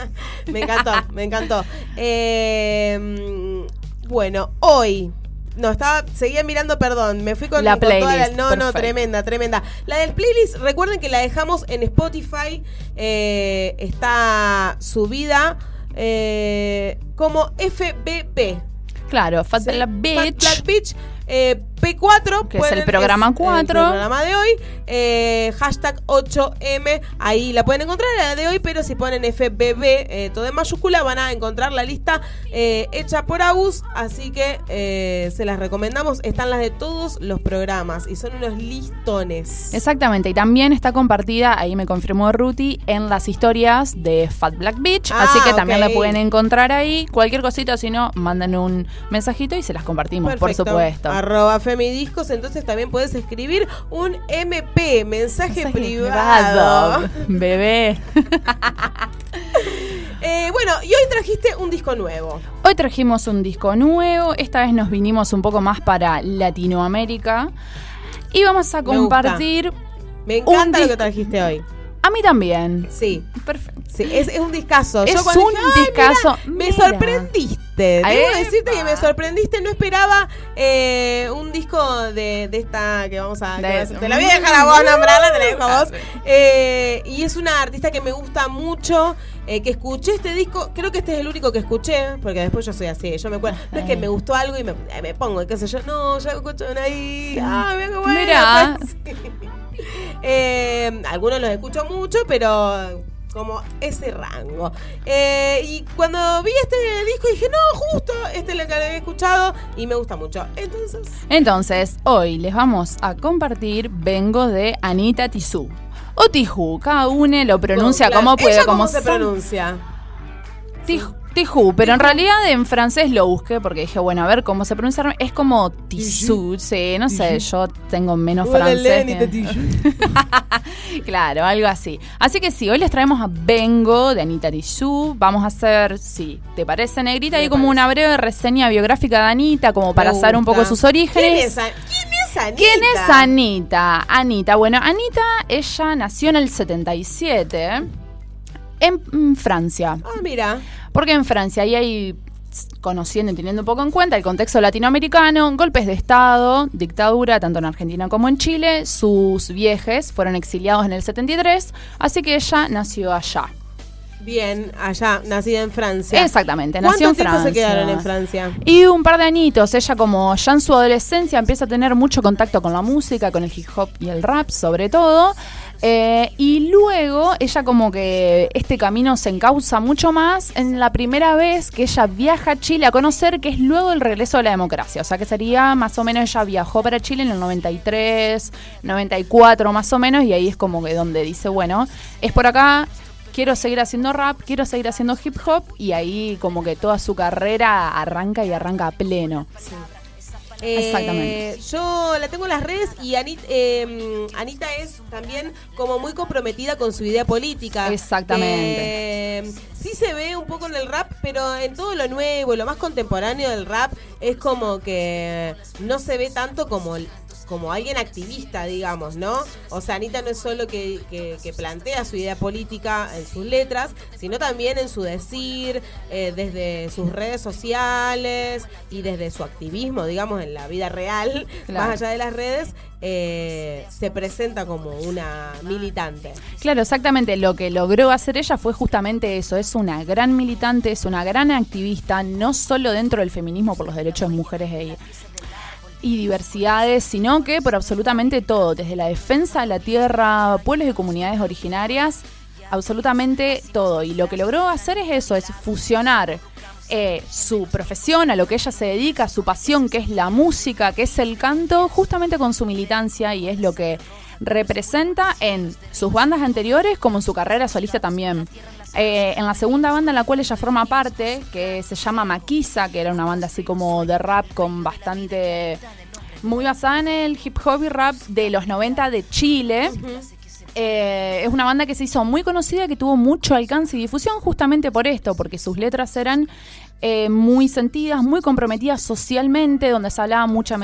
me encantó, me encantó. Eh, mm, bueno, hoy. No, estaba, seguía mirando, perdón, me fui con La con toda playlist, no, no, tremenda, tremenda. La del playlist, recuerden que la dejamos en Spotify, eh, está subida eh, como FBP. Claro, Fat ¿sí? Black Fat Bitch. Black Bitch, eh, P4. Que es el programa el 4. programa de hoy. eh, hashtag 8M. Ahí la pueden encontrar, la de hoy, pero si ponen FBB, eh, todo en mayúscula, van a encontrar la lista eh, hecha por Agus. Así que se las recomendamos. Están las de todos los programas y son unos listones. Exactamente, y también está compartida, ahí me confirmó Ruti, en las historias de Fat Black Beach, Ah, así que también la pueden encontrar ahí. Cualquier cosita, si no, manden un mensajito y se las compartimos, Perfecto. por supuesto. Arroba Femidiscos, entonces también puedes escribir un MP, mensaje, Privado, privado. bebé. Eh, bueno, y hoy trajiste un disco nuevo. Hoy trajimos un disco nuevo, esta vez nos vinimos un poco más para Latinoamérica y vamos a compartir... Me encanta lo que trajiste hoy. A mí también. Sí. Perfecto. Sí, es, es un discazo. Es un dije, "Ay, discazo". mira, me Mira. sorprendiste. Debo Epa. decirte que me sorprendiste. No esperaba eh, un disco de, de esta que vamos a. que te la voy a dejar a vos nombrarla, te la dejo a vos. Eh, y es una artista que me gusta mucho. eh, que escuché este disco, creo que este es el único que escuché, porque después yo soy así, yo me acuerdo, no es que me gustó algo y me, me pongo, qué sé yo, no, ya escucho una ahí, ah, mira qué bueno. Mira. pues, sí. Eh, algunos los escucho mucho, pero como ese rango. Eh, y cuando vi este disco dije, no, justo, este es el que había escuchado y me gusta mucho. Entonces, Entonces, hoy les vamos a compartir Vengo de Anita Tizú. O Tijú, cada uno lo pronuncia como puede, ¿ella como cómo se pronuncia? Tij- Tijú, pero en realidad en francés lo busqué porque dije, bueno, a ver cómo se pronuncia. Es como Tizú, sí, no sé, yo tengo menos francés. que- claro, algo así. Así que sí, hoy les traemos a Vengo de Anita Tizú. Vamos a hacer, sí, ¿te parece, Negrita? Hay como una breve reseña biográfica de Anita, como para Me saber un poco sus orígenes. ¿Quién es, A- quién es Anita? ¿Quién es Anita? Anita, bueno, Anita, ella nació en el 77 en mm, Francia. Ah, mira. Porque en Francia ahí hay, conociendo y teniendo un poco en cuenta el contexto latinoamericano, golpes de Estado, dictadura, tanto en Argentina como en Chile, sus viejes fueron exiliados en el 73, así que ella nació allá. Bien, allá, nacida en Francia. Exactamente, nació en ¿Cuánto tiempo Francia. se quedaron en Francia? Y un par de añitos, ella como ya en su adolescencia empieza a tener mucho contacto con la música, con el hip hop y el rap sobre todo. Eh, y luego ella como que este camino se encausa mucho más en la primera vez que ella viaja a Chile a conocer, que es luego el regreso de la democracia. O sea que sería más o menos, ella viajó para Chile en el 93, 94 más o menos, y ahí es como que donde dice, bueno, es por acá, quiero seguir haciendo rap, quiero seguir haciendo hip hop y ahí como que toda su carrera arranca y arranca a pleno. Eh, Exactamente. Yo la tengo en las redes y Anit- eh, Anita es también como muy comprometida con su idea política. Exactamente. Eh, sí se ve un poco en el rap, pero en todo lo nuevo, lo más contemporáneo del rap es como que no se ve tanto como como alguien activista, digamos, ¿no? O sea, Anita no es solo que, que- que plantea su idea política en sus letras, sino también en su decir, eh, desde sus redes sociales y desde su activismo, digamos, en la vida real, Claro. más allá de las redes, eh, se presenta como una militante. Claro, exactamente. Lo que logró hacer ella fue justamente eso. Es una gran militante, es una gran activista, no solo dentro del feminismo por los derechos de mujeres e y diversidades, sino que por absolutamente todo, desde la defensa de la tierra, pueblos y comunidades originarias, absolutamente todo. Y lo que logró hacer es eso, es fusionar eh, su profesión, a lo que ella se dedica, su pasión, que es la música, que es el canto, justamente con su militancia y es lo que representa en sus bandas anteriores como en su carrera solista también. Eh, en la segunda banda en la cual ella forma parte, que se llama Maquisa, que era una banda así como de rap con bastante... muy basada en el hip hop y rap de los 90 de Chile. Eh, es una banda que se hizo muy conocida, que tuvo mucho alcance y difusión justamente por esto, porque sus letras eran eh, muy sentidas, muy comprometidas socialmente, donde se hablaba mucha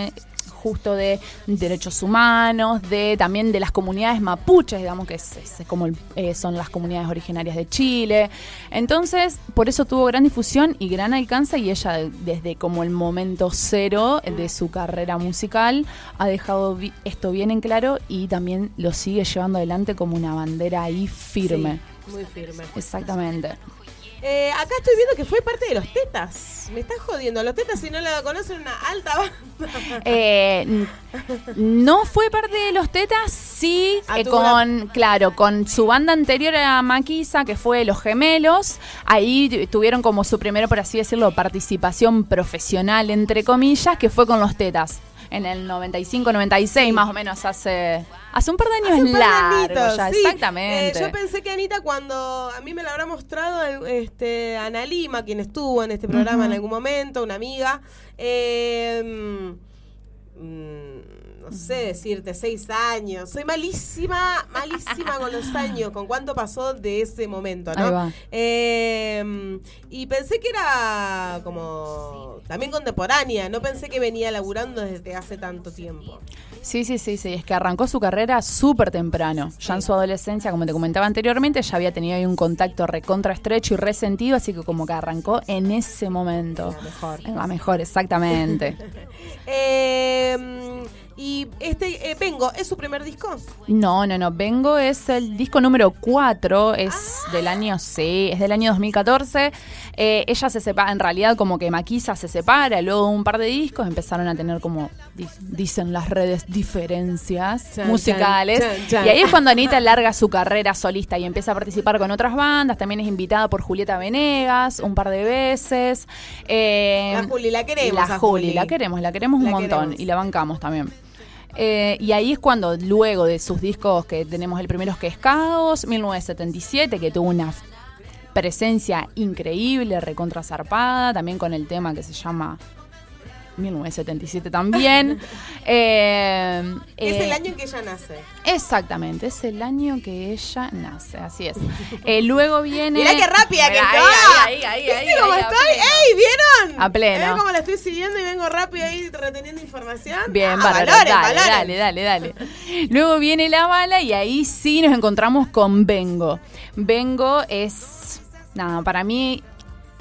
justo de derechos humanos, de también de las comunidades mapuches, digamos que es, es como el- eh, son las comunidades originarias de Chile. Entonces, por eso tuvo gran difusión y gran alcance y ella de- desde como el momento cero de su carrera musical ha dejado vi- esto bien en claro y también lo sigue llevando adelante como una bandera ahí firme. Sí, muy firme. Exactamente. Eh, acá estoy viendo que fue parte de los Tetas. Me estás jodiendo. Los Tetas, si no la conocen, una alta banda. Eh, no fue parte de los Tetas, sí, Ah, eh, con, claro, con su banda anterior a Maquisa, que fue Los Gemelos. Ahí tu- tuvieron como su primera, por así decirlo, participación profesional, entre comillas, que fue con los Tetas. En el 95, 96, más o menos, hace, hace un par de años Hace un par de largo ya, sí. exactamente. Eh, yo pensé que Anita, cuando a mí me lo habrá mostrado este, Ana Lima, quien estuvo en este programa en algún momento, una amiga. eh, mm, no sé decirte, seis años. Soy malísima, malísima con los años, con cuánto pasó de ese momento, Ahí ¿no? va. Eh, y pensé que era como también contemporánea, no pensé que venía laburando desde hace tanto tiempo. Sí, sí, sí, sí, es que arrancó su carrera súper temprano. Ya en su adolescencia, como te comentaba anteriormente, ya había tenido ahí un contacto recontra estrecho y resentido, así que como que arrancó en ese momento. La mejor. En la mejor, exactamente. Eh, y este, eh, Vengo, ¿es su primer disco? No, no, no. Vengo es el disco número 4, es del año, sí, es del año 2014. Eh, ella se separa, en realidad como que Maquisa se separa, luego un par de discos empezaron a tener como, di- dicen las redes, diferencias Chan, musicales. chan, chan, chan. Y ahí es cuando Anita larga su carrera solista y empieza a participar con otras bandas. También es invitada por Julieta Venegas un par de veces. Eh, La Juli, la queremos La Juli, Juli. la queremos, la queremos un La montón queremos. y la bancamos también. Eh, y ahí es cuando, luego de sus discos, que tenemos el primero que es Caos, 1977, que tuvo una presencia increíble, recontra zarpada, también con el tema que se llama 1977 también. Eh, Es eh, el año en que ella nace. Exactamente, es el año que ella nace, así es. Eh, luego viene... Mirá qué rápida que está. ahí, ahí, ahí, ¿Viste ahí, cómo estoy? ¡Ey, vieron! A pleno. ¿Ven cómo la estoy siguiendo y vengo rápido ahí reteniendo información? Bien, Ah, bárbaro, valoren, dale, valoren. dale, dale, dale. Luego viene la bala y ahí sí nos encontramos con Vengo. Vengo es, nada, para mí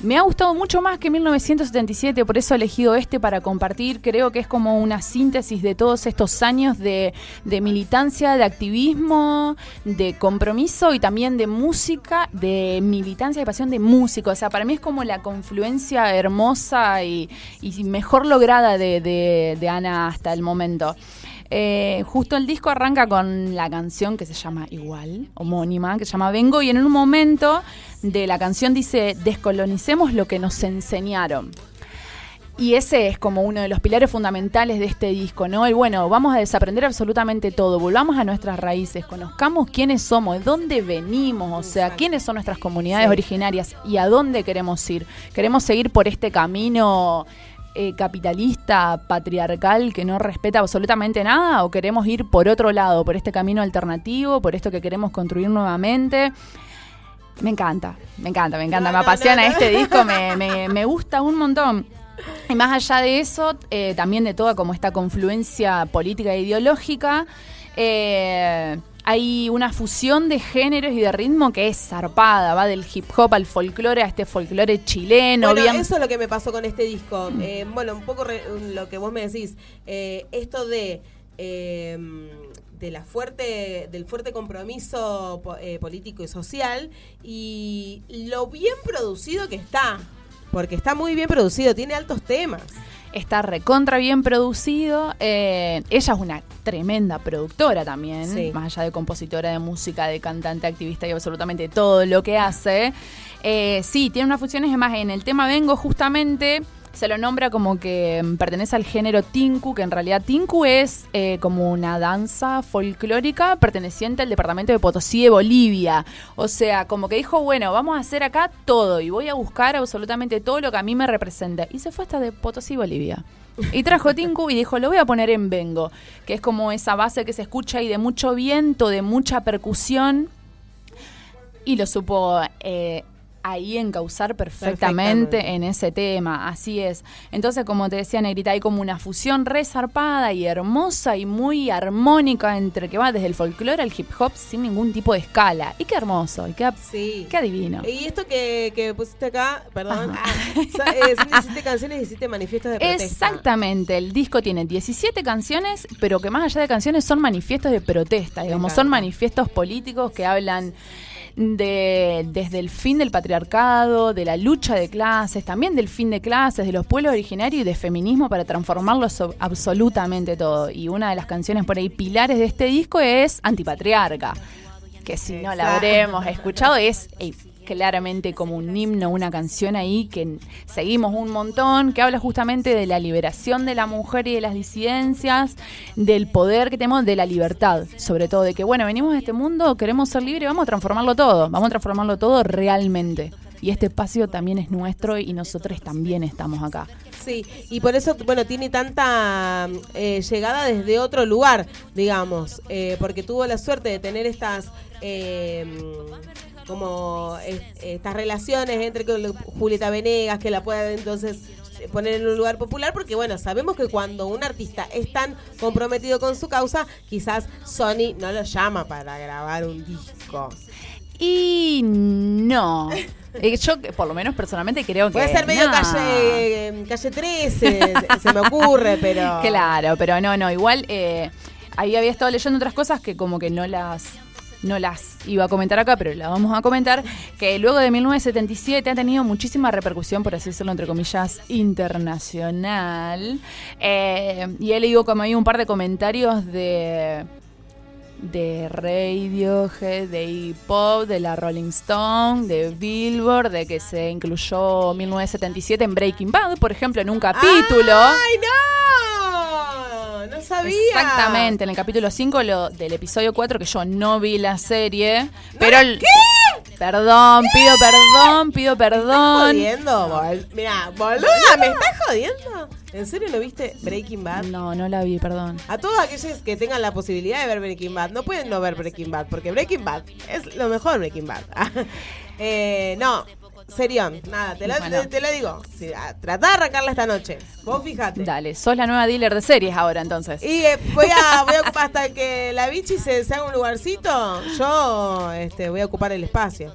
me ha gustado mucho más que 1977, por eso he elegido este para compartir. Creo que es como una síntesis de todos estos años de, militancia, de activismo, de compromiso y también de música, de militancia y pasión de músico. O sea, para mí es como la confluencia hermosa y, mejor lograda de Ana hasta el momento. Eh, justo el disco arranca con la canción que se llama igual, homónima, que se llama Vengo, y en un momento de la canción dice, descolonicemos lo que nos enseñaron. Y ese es como uno de los pilares fundamentales de este disco, ¿no? El bueno, vamos a desaprender absolutamente todo, volvamos a nuestras raíces, conozcamos quiénes somos, de dónde venimos, o sea, quiénes son nuestras comunidades Sí. originarias y a dónde queremos ir. Queremos seguir por este camino eh, capitalista, patriarcal, que no respeta absolutamente nada, o queremos ir por otro lado, por este camino alternativo, por esto que queremos construir nuevamente. Me encanta, me encanta, me encanta, me apasiona este disco, me, me- me gusta un montón. Y más allá de eso, eh, también de toda como esta confluencia política e ideológica, eh, hay una fusión de géneros y de ritmo que es zarpada, va del hip hop al folclore, a este folclore chileno, Bueno, bien... eso es lo que me pasó con este disco. Eh, bueno, un poco re- lo que vos me decís. Eh, esto de. eh, de la fuerte del fuerte compromiso eh, político y social y lo bien producido que está porque está muy bien producido tiene altos temas Está recontra bien producido. eh, ella es una tremenda productora también, Sí. más allá de compositora de música, de cantante, activista y absolutamente todo lo que hace. Eh, sí, tiene unas funciones, es más, en el tema Vengo justamente se lo nombra como que mm, pertenece al género Tinku, que en realidad Tinku es eh, como una danza folclórica perteneciente al departamento de Potosí de Bolivia. O sea, como que dijo, bueno, vamos a hacer acá todo y voy a buscar absolutamente todo lo que a mí me representa. Y se fue hasta de Potosí, Bolivia. Y trajo Tinku y dijo, lo voy a poner en Vengo, que es como esa base que se escucha y de mucho viento, de mucha percusión. Y lo supo eh, ahí encauzar perfectamente, Perfectamente. en ese tema, así es. Entonces, como te decía Negrita, hay como una fusión resarpada y hermosa y muy armónica entre que va desde el folclore al hip hop sin ningún tipo de escala. Y qué hermoso, y qué, qué divino. Y esto que, que pusiste acá, perdón, ah, sa- eh, 17 canciones y 17 manifiestos de protesta. Exactamente, el disco tiene 17 canciones, pero que más allá de canciones son manifiestos de protesta, digamos, son manifiestos políticos que hablan de desde el fin del patriarcado, de la lucha de clases, también del fin de clases, de los pueblos originarios y de feminismo para transformarlo so- absolutamente todo. Y una de las canciones por ahí pilares de este disco es Antipatriarca, que si no la habremos escuchado es eh, claramente como un himno, una canción ahí que seguimos un montón, que habla justamente de la liberación de la mujer y de las disidencias, del poder que tenemos, de la libertad, sobre todo, de que bueno, venimos a este mundo, queremos ser libres, vamos a transformarlo todo, vamos a transformarlo todo realmente. Y este espacio también es nuestro y nosotros también estamos acá. Sí, y por eso, bueno, tiene tanta eh, llegada desde otro lugar, digamos, eh, porque tuvo la suerte de tener estas, eh, como es- estas relaciones entre Julieta Venegas, que la pueda entonces poner en un lugar popular, porque bueno, sabemos que cuando un artista es tan comprometido con su causa, quizás Sony no lo llama para grabar un disco. Y no. Eh, Yo, por lo menos personalmente, creo que. Puede ser medio no. calle, calle 13, se me ocurre, pero... Claro, pero no, no. Igual eh, ahí había estado leyendo otras cosas que como que no las no las iba a comentar acá, pero las vamos a comentar, que luego de 1977 ha tenido muchísima repercusión, por así decirlo, entre comillas, internacional. Eh, y he leído como hay un par de comentarios de de Radiohead, de Iggy Pop, de la Rolling Stone, de Billboard, de que se incluyó 1977 en Breaking Bad, por ejemplo, en un capítulo. ¡Ay, no! No sabía. Exactamente, en el capítulo 5 lo, del episodio 4, que yo no vi la serie, pero... el- Perdón, pido perdón, pido perdón. jodiendo, bol. Mira, boluda, ¿me estás jodiendo? ¿En serio no viste Breaking Bad? No, no la vi, perdón. A todos aquellos que tengan la posibilidad de ver Breaking Bad, no pueden no ver Breaking Bad, porque Breaking Bad es lo mejor Breaking Bad. eh, no, serión, nada, te lo, Bueno. te, te digo. Sí, tratá de arrancarla esta noche. Vos fijate. Dale, sos la nueva dealer de series ahora entonces. Y eh, voy, a, voy a ocupar hasta que la bichi se, se haga un lugarcito. Yo este, voy a ocupar el espacio.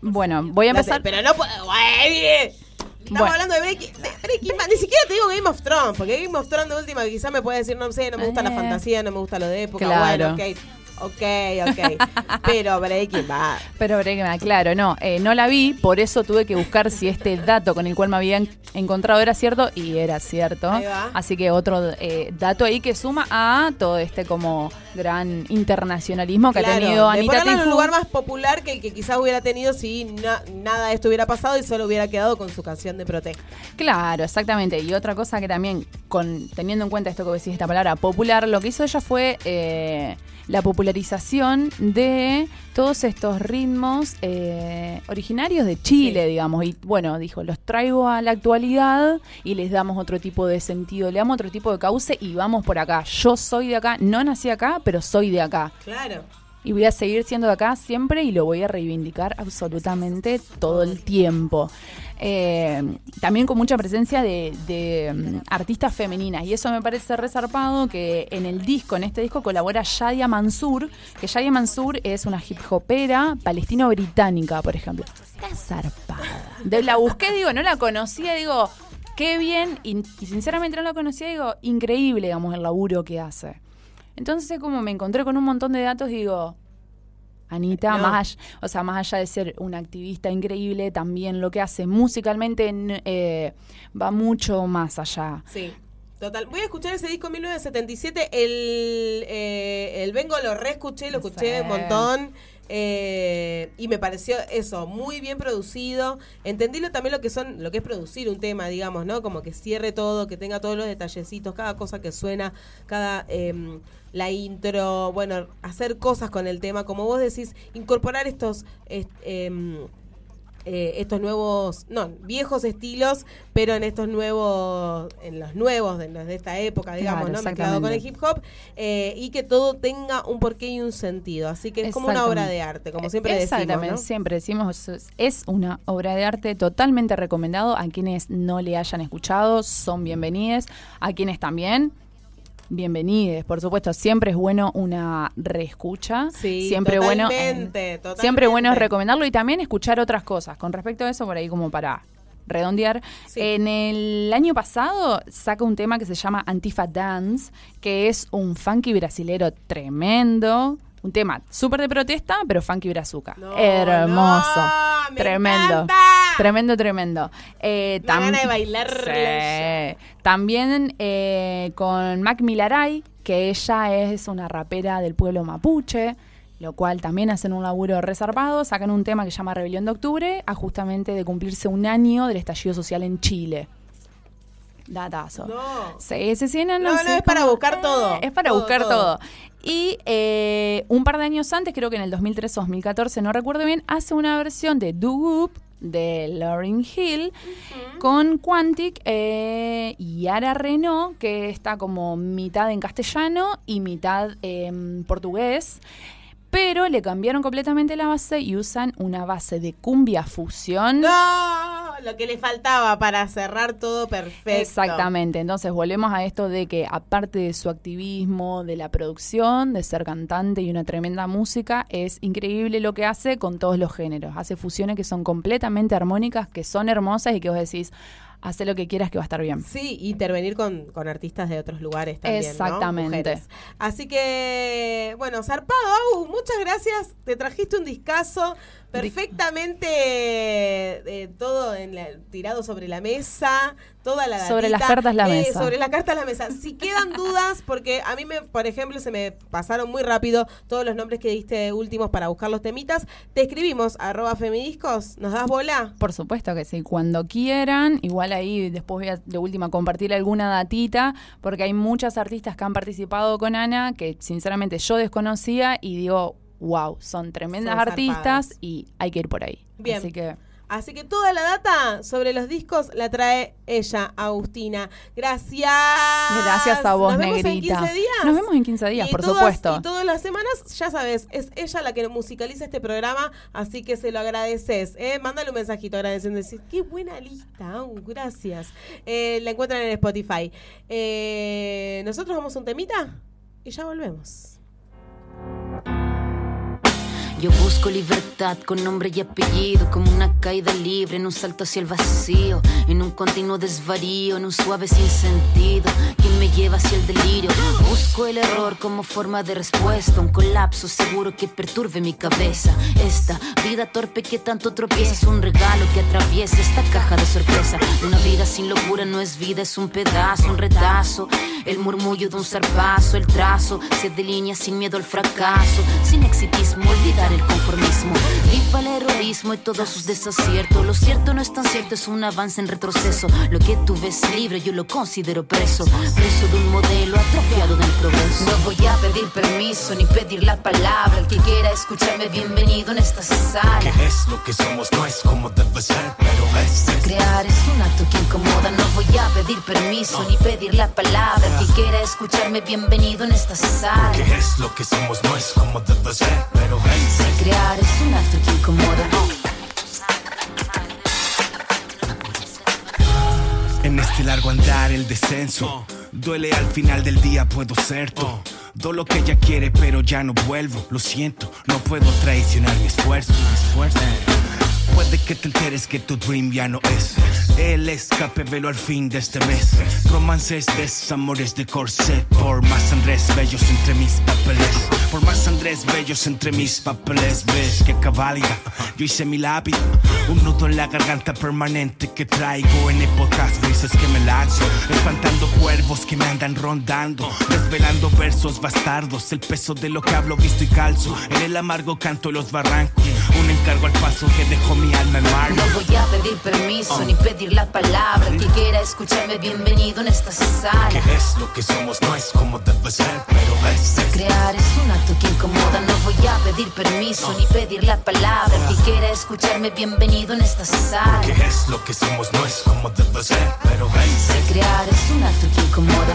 Bueno, voy a empezar... Pero no puedo. Estamos Bueno. hablando de Breaking, de Breaking Bad. Ni siquiera te digo Game of Thrones, porque Game of Thrones de última quizás me puede decir, no sé, no me gusta la Eh. fantasía, no me gusta lo de época. Claro. Bueno, ok. Ok, ok. Pero Breaking Bad. Pero Breaking Bad, claro, no, eh, no la vi, por eso tuve que buscar si este dato con el cual me habían encontrado era cierto y era cierto. Así que otro eh, dato ahí que suma a todo este como gran internacionalismo que ha tenido Anita ponerlo en un lugar más popular que el que quizás hubiera tenido si na- nada de esto hubiera pasado y solo hubiera quedado con su canción de protesta. Claro, exactamente. Y otra cosa que también, con teniendo en cuenta esto que decís, esta palabra popular, lo que hizo ella fue eh, la popularización de todos estos ritmos eh, originarios de Chile, digamos. Y bueno, dijo, los traigo a la actualidad y les damos otro tipo de sentido, le damos otro tipo de cauce y vamos por acá. Yo soy de acá, no nací acá, pero soy de acá. Claro. Y voy a seguir siendo de acá siempre y lo voy a reivindicar absolutamente todo el tiempo. Eh, también con mucha presencia de, mm, artistas femeninas. Y eso me parece resarpado que en el disco, en este disco, colabora Shadia Mansur, que Shadia Mansur es una hip hopera palestino-británica, por ejemplo. Está zarpada. La busqué, digo, no la conocía, digo, qué bien. Y, y sinceramente no la conocía, digo, increíble, digamos, el laburo que hace. Entonces, como me encontré con un montón de datos, digo, Anita, No. más allá, o sea, más allá de ser una activista increíble, también lo que hace musicalmente eh, va mucho más allá. Sí. Total, voy a escuchar ese disco 1977. El, eh, el Vengo lo reescuché, lo escuché un montón. Eh, y me pareció eso, muy bien producido. Entendí también lo que son, lo que es producir un tema, digamos, ¿no? Como que cierre todo, que tenga todos los detallecitos, cada cosa que suena, cada em, la intro, bueno, hacer cosas con el tema, como vos decís, incorporar estos est- em, eh, estos nuevos, no, viejos estilos, pero en estos nuevos, en los nuevos de, de esta época, digamos, Claro, ¿no? Mezclado con el hip hop, eh, y que todo tenga un porqué y un sentido. Así que es como una obra de arte, como siempre decimos, Exactamente, ¿no? siempre decimos, es- es una obra de arte totalmente recomendado. A quienes no le hayan escuchado, son bienvenidos. A quienes también, bienvenidos. Por supuesto, siempre es bueno una reescucha. Sí, siempre bueno, eh, siempre bueno es recomendarlo y también escuchar otras cosas. Con respecto a eso, por ahí como para redondear. En el año pasado saca un tema que se llama Antifa Dance, que es un funky brasilero tremendo. Un tema súper de protesta, pero funky brazuca. Hermoso. me tremendo. encanta. Tremendo, tremendo. Eh, Una tam- gana de bailarle Sí. También eh, con Mac Milaray, que ella es una rapera del pueblo mapuche, lo cual también hacen un laburo resarpado. Sacan un tema que se llama Rebelión de Octubre, a justamente de cumplirse un año del estallido social en Chile. Datazo. No. Sí, sí, sí, no, No, no, es para buscar todo. Es para Todo, buscar todo. todo. Y eh, un par de años antes, creo que en el 2013 o 2014, no recuerdo bien, hace una versión de Do Whoop de Lauryn Hill con Quantic eh, y Ara Renault, que está como mitad en castellano y mitad en portugués. Pero le cambiaron completamente la base y usan una base de cumbia fusión. No, lo que le faltaba para cerrar todo perfecto. Exactamente, entonces volvemos a esto de que aparte de su activismo, de la producción, de ser cantante y una tremenda música, es increíble lo que hace con todos los géneros. Hace fusiones que son completamente armónicas, que son hermosas y que vos decís, hace lo que quieras que va a estar bien. Sí, intervenir con, con artistas de otros lugares también. Exactamente. Así que, bueno, zarpado, Agus, muchas gracias. Te trajiste un discazo perfectamente eh, todo en la- tirado sobre la mesa, toda la Sobre las cartas la eh, mesa. Sobre las cartas la mesa. Si quedan dudas, porque a mí, me, por ejemplo, se me pasaron muy rápido todos los nombres que diste últimos para buscar los temitas, te escribimos arroba femidiscos, ¿nos das bola? Por supuesto que sí, cuando quieran, igual ahí después voy a de última compartir alguna datita, porque hay muchas artistas que han participado con Ana que sinceramente yo desconocía y digo, wow, son tremendas Son artistas zarpadas. y hay que ir por ahí. Bien. Así que Así que toda la data sobre los discos la trae ella, Agustina. Gracias. gracias a vos, Nos vemos Negrita. en 15 días. Nos vemos en 15 días, Y por todas- supuesto. Y todas las semanas, ya sabes, es ella la que musicaliza este programa, así que se lo agradeces. ¿eh? Mándale un mensajito agradeciendo, decir, qué buena lista, Agu, gracias. Eh, la encuentran en Spotify. Eh, Nosotros vamos a un temita y ya volvemos. Yo busco libertad con nombre y apellido, como una caída libre en un salto hacia el vacío, en un continuo desvarío, en un suave sinsentido que me lleva hacia el delirio. Busco el error como forma de respuesta, un colapso seguro que perturbe mi cabeza. Esta vida torpe que tanto tropieza es un regalo que atraviesa esta caja de sorpresa. Una vida sin locura no es vida, es un pedazo, un retazo. El murmullo de un zarpazo, el trazo se delinea sin miedo al fracaso, sin exitismo, olvidar el conformismo. Viva el heroísmo y todos sus desaciertos. Lo cierto no es tan cierto, es un avance en retroceso. Lo que tú ves libre, yo lo considero preso. Preso de un modelo atrofiado del progreso. No voy a pedir permiso ni pedir la palabra. El que quiera escucharme, bienvenido en esta sala. ¿Qué es lo que somos? No es como debe ser, pero es. Crear es un acto que incomoda. No voy a pedir permiso ni pedir la palabra. El que quiera escucharme, bienvenido en esta sala. ¿Qué es lo que somos? No es como debe ser, pero es. Crear es un acto que incomoda. En este largo andar el descenso Duele al final del día puedo ser todo Do lo que ella quiere pero ya no vuelvo Lo siento, no puedo traicionar mi esfuerzo, mi esfuerzo. Puede que te enteres que tu dream ya no es el escape, velo al fin de este mes. Romances, desamores de corset. Por más Andrés bellos entre mis papeles. Por más Andrés bellos entre mis papeles. Ves que cabalga. Yo hice mi lápiz. Un nudo en la garganta permanente que traigo en épocas grises que me lanzo. Espantando cuervos que me andan rondando. Desvelando versos bastardos. El peso de lo que hablo, visto y calzo. En el amargo canto de los barrancos. Un encargo al paso que dejó mi alma en mar. No voy a pedir permiso ni pedir la palabra. El que quiera escucharme, bienvenido en esta sala. Que es lo que somos, no es como debe ser, pero es. Crear es un acto que incomoda. No voy a pedir permiso ni pedir la palabra. El que quiera escucharme, bienvenido en esta sala. Que es lo que somos, no es como debe ser, pero es. Crear es un acto que incomoda.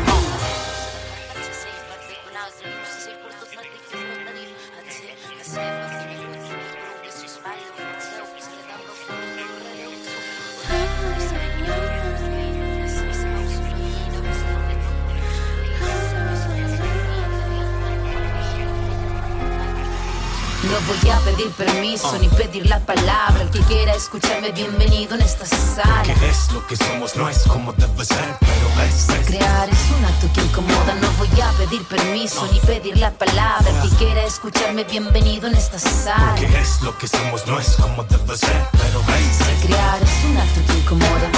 Voy a pedir permiso ni pedir la palabra. El que quiera escucharme, bienvenido en esta sala. Que es lo que somos, no es como debe ser, pero es. Crear es un acto que incomoda. No voy a pedir permiso ni pedir la palabra. El que quiera escucharme, bienvenido en esta sala. Que es lo que somos, no es como debe ser, pero es. Crear es un acto que incomoda.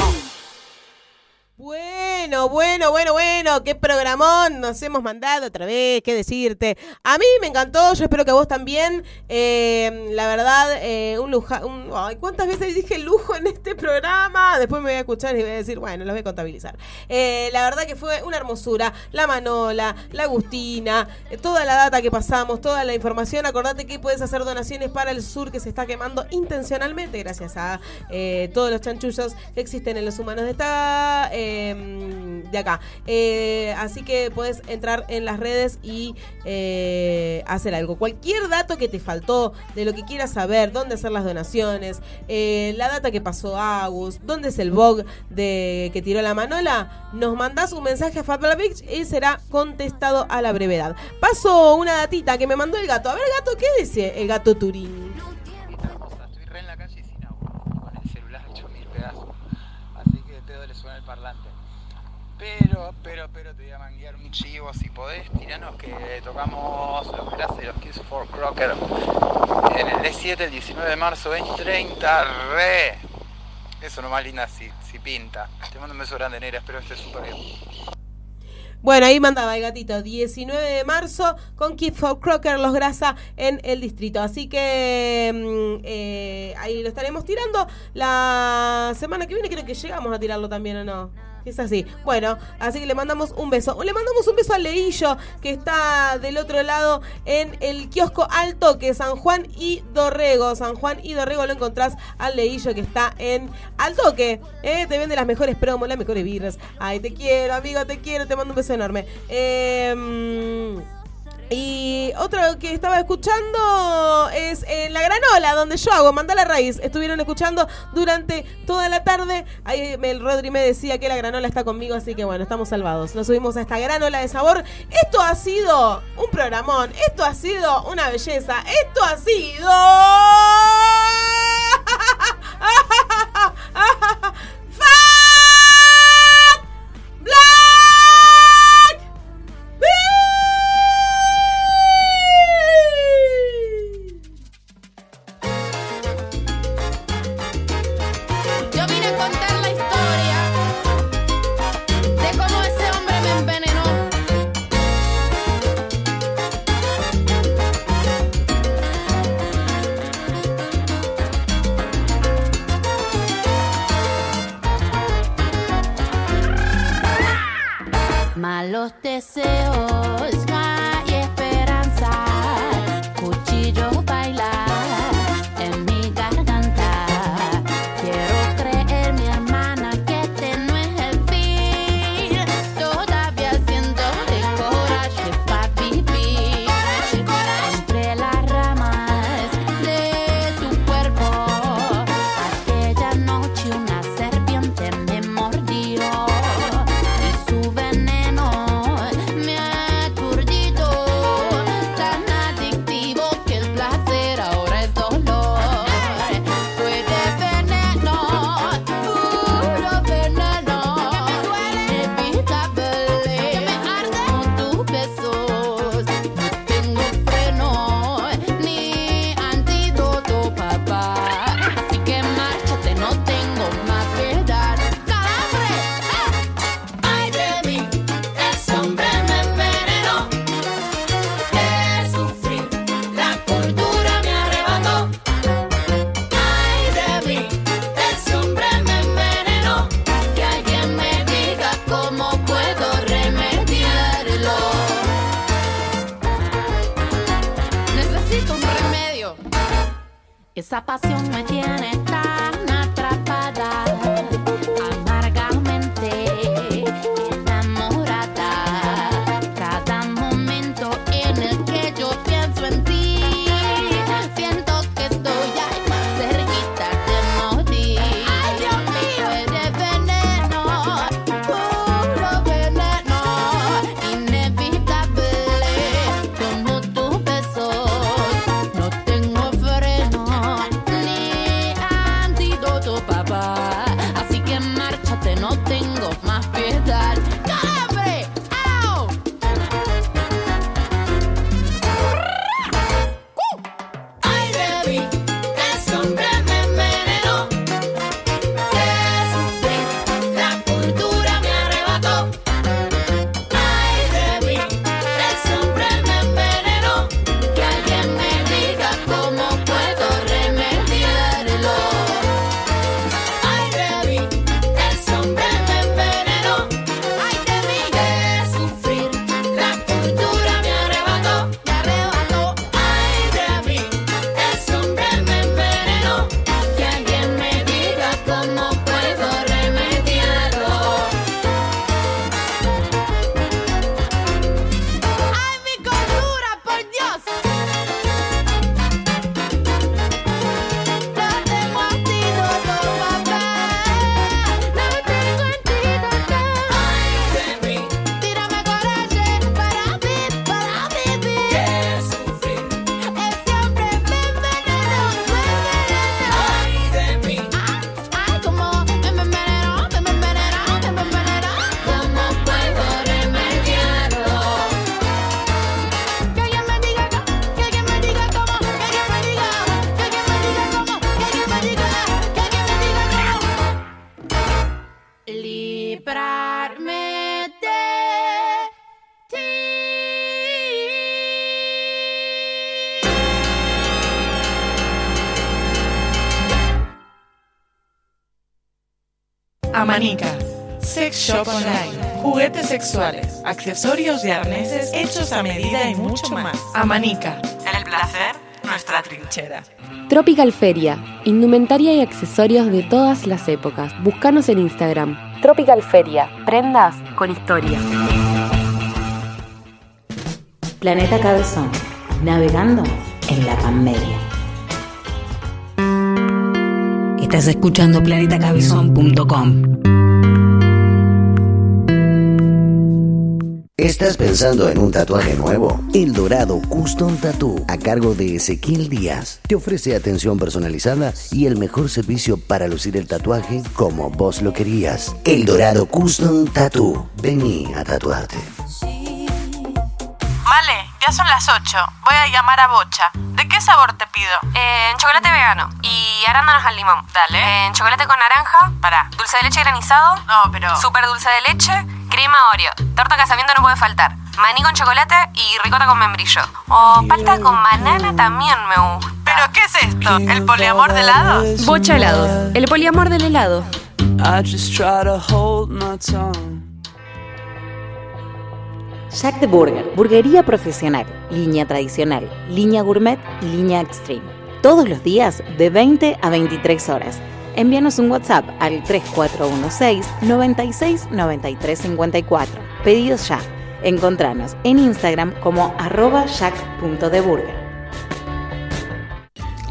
Bueno, bueno, bueno, bueno, qué programón nos hemos mandado otra vez, qué decirte. A mí me encantó, yo espero que a vos también. Eh, la verdad, eh, un lujo. ¿Cuántas veces dije lujo en este programa? Después me voy a escuchar y voy a decir, bueno, los voy a contabilizar. Eh, la verdad que fue una hermosura. La Manola, la Agustina, eh, toda la data que pasamos, toda la información. Acordate que puedes hacer donaciones para el sur que se está quemando intencionalmente gracias a todos los chanchullos que existen en los humanos de esta. De acá. Eh, así que puedes entrar en las redes y eh, hacer algo. Cualquier dato que te faltó, de lo que quieras saber, dónde hacer las donaciones, eh, la data que pasó Agus, dónde es el bog de que tiró la manola, nos mandás un mensaje a Fabla Beach y será contestado a la brevedad. Paso una datita que me mandó el gato. A ver, gato, ¿qué dice el gato Turín? Estoy re en la calle sin agua, con el celular hecho mil pedazos. Así que te duele suena el parlante. Pero, pero, pero te voy a manguear un chivo si podés, tiranos que tocamos los gracias de los Kids for Crocker en el D7 el 19 de marzo 2030. Re. Eso nomás linda si, si pinta. Te mando un beso grande, negra, espero que estés súper bien. Bueno, ahí mandaba el gatito, 19 de marzo con for Crocker, los grasa en el distrito. Así que mm, eh, ahí lo estaremos tirando. La semana que viene creo que llegamos a tirarlo también, ¿o no? Es así. Bueno, así que le mandamos un beso. Le mandamos un beso al Leillo, que está del otro lado en el kiosco Alto, que San Juan y Dorrego. San Juan y Dorrego lo encontrás al Leillo, que está en Altoque. Eh, te vende las mejores promos, las mejores birras. Ay, te quiero, amigo, te quiero. Te mando un beso enorme. Eh, y otro que estaba escuchando es en La Granola, donde yo hago Manda la Raíz. Estuvieron escuchando durante toda la tarde. Ahí el Rodri me decía que la granola está conmigo, así que bueno, estamos salvados. Nos subimos a esta granola de sabor. Esto ha sido un programón. Esto ha sido una belleza. Esto ha sido. Amanica. Sex Shop Online. Juguetes sexuales, accesorios y arneses hechos a medida y mucho más. Amanica. En el placer, nuestra trinchera. Tropical Feria, indumentaria y accesorios de todas las épocas. Búscanos en Instagram. Tropical Feria, prendas con historia. Planeta Cabezón. Navegando en la Panmedia. Estás escuchando planetacabezón.com. ¿Estás pensando en un tatuaje nuevo? El Dorado Custom Tattoo, a cargo de Ezequiel Díaz, te ofrece atención personalizada y el mejor servicio para lucir el tatuaje como vos lo querías. El Dorado Custom Tattoo. Vení a tatuarte. Vale, ya son las 8. Voy a llamar a Bocha. ¿De qué sabor te pido? Eh, en chocolate vegano y arándanos al limón. Dale. En chocolate con naranja. Pará. Dulce de leche granizado. No, pero. Super dulce de leche. Crema Oreo. Torta casamiento no puede faltar. Maní con chocolate y ricota con membrillo. O palta con banana también me gusta. ¿Pero qué es esto? ¿El poliamor de helados? Bocha helados, el poliamor del helado. I just try to hold my tongue. Jack the Burger, burguería profesional, línea tradicional, línea gourmet y línea extreme. Todos los días de 20 a 23 horas. Envíanos un WhatsApp al 3416 96 93 54. Pedidos ya. Encontranos en Instagram como arroba jack.deburger.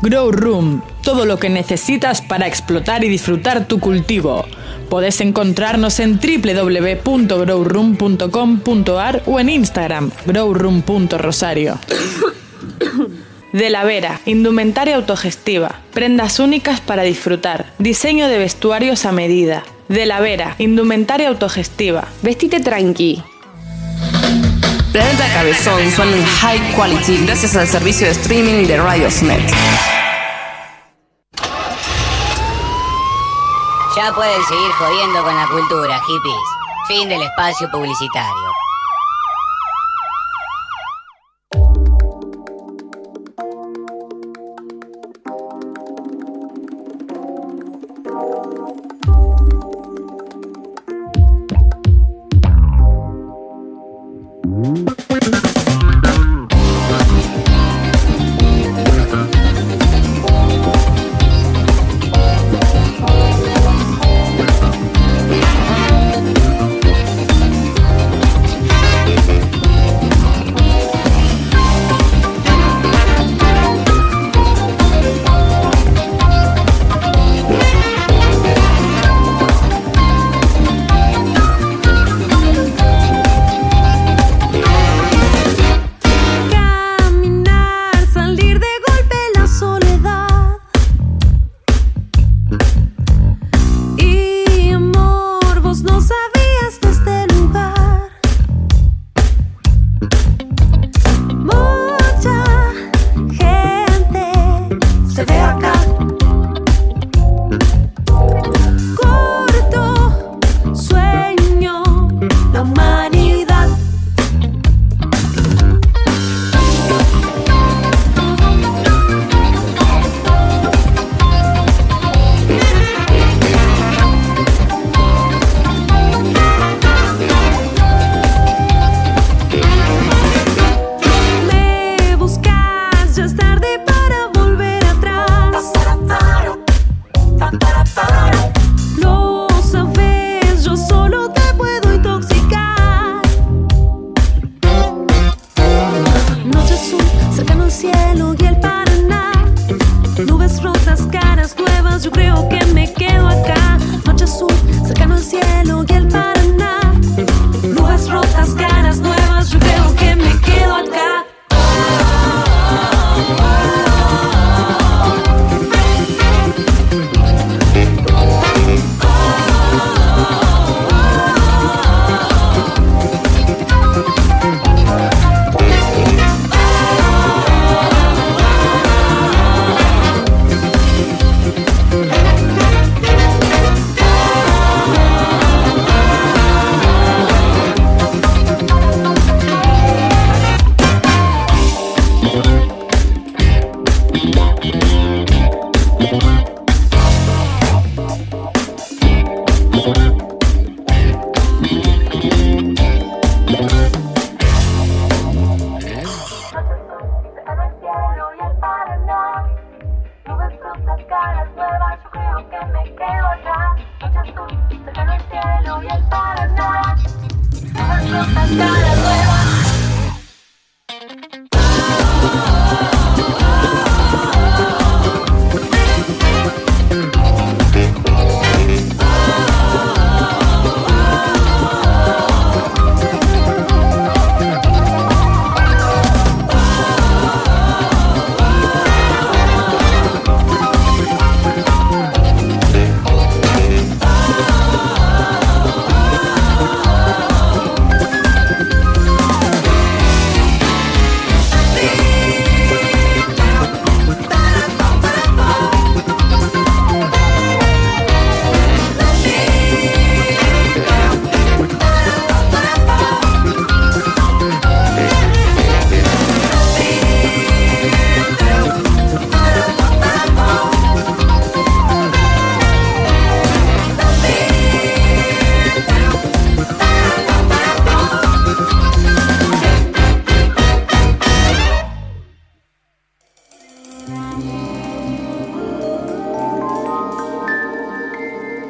Grow Room, todo lo que necesitas para explotar y disfrutar tu cultivo. Podés encontrarnos en www.growroom.com.ar o en Instagram, growroom.rosario. De la Vera, indumentaria autogestiva, prendas únicas para disfrutar, diseño de vestuarios a medida. De la Vera, indumentaria autogestiva. Vestite tranqui. Planeta Cabezón suena en high quality gracias al servicio de streaming de Radiosnet. Ya pueden seguir jodiendo con la cultura, hippies. Fin del espacio publicitario.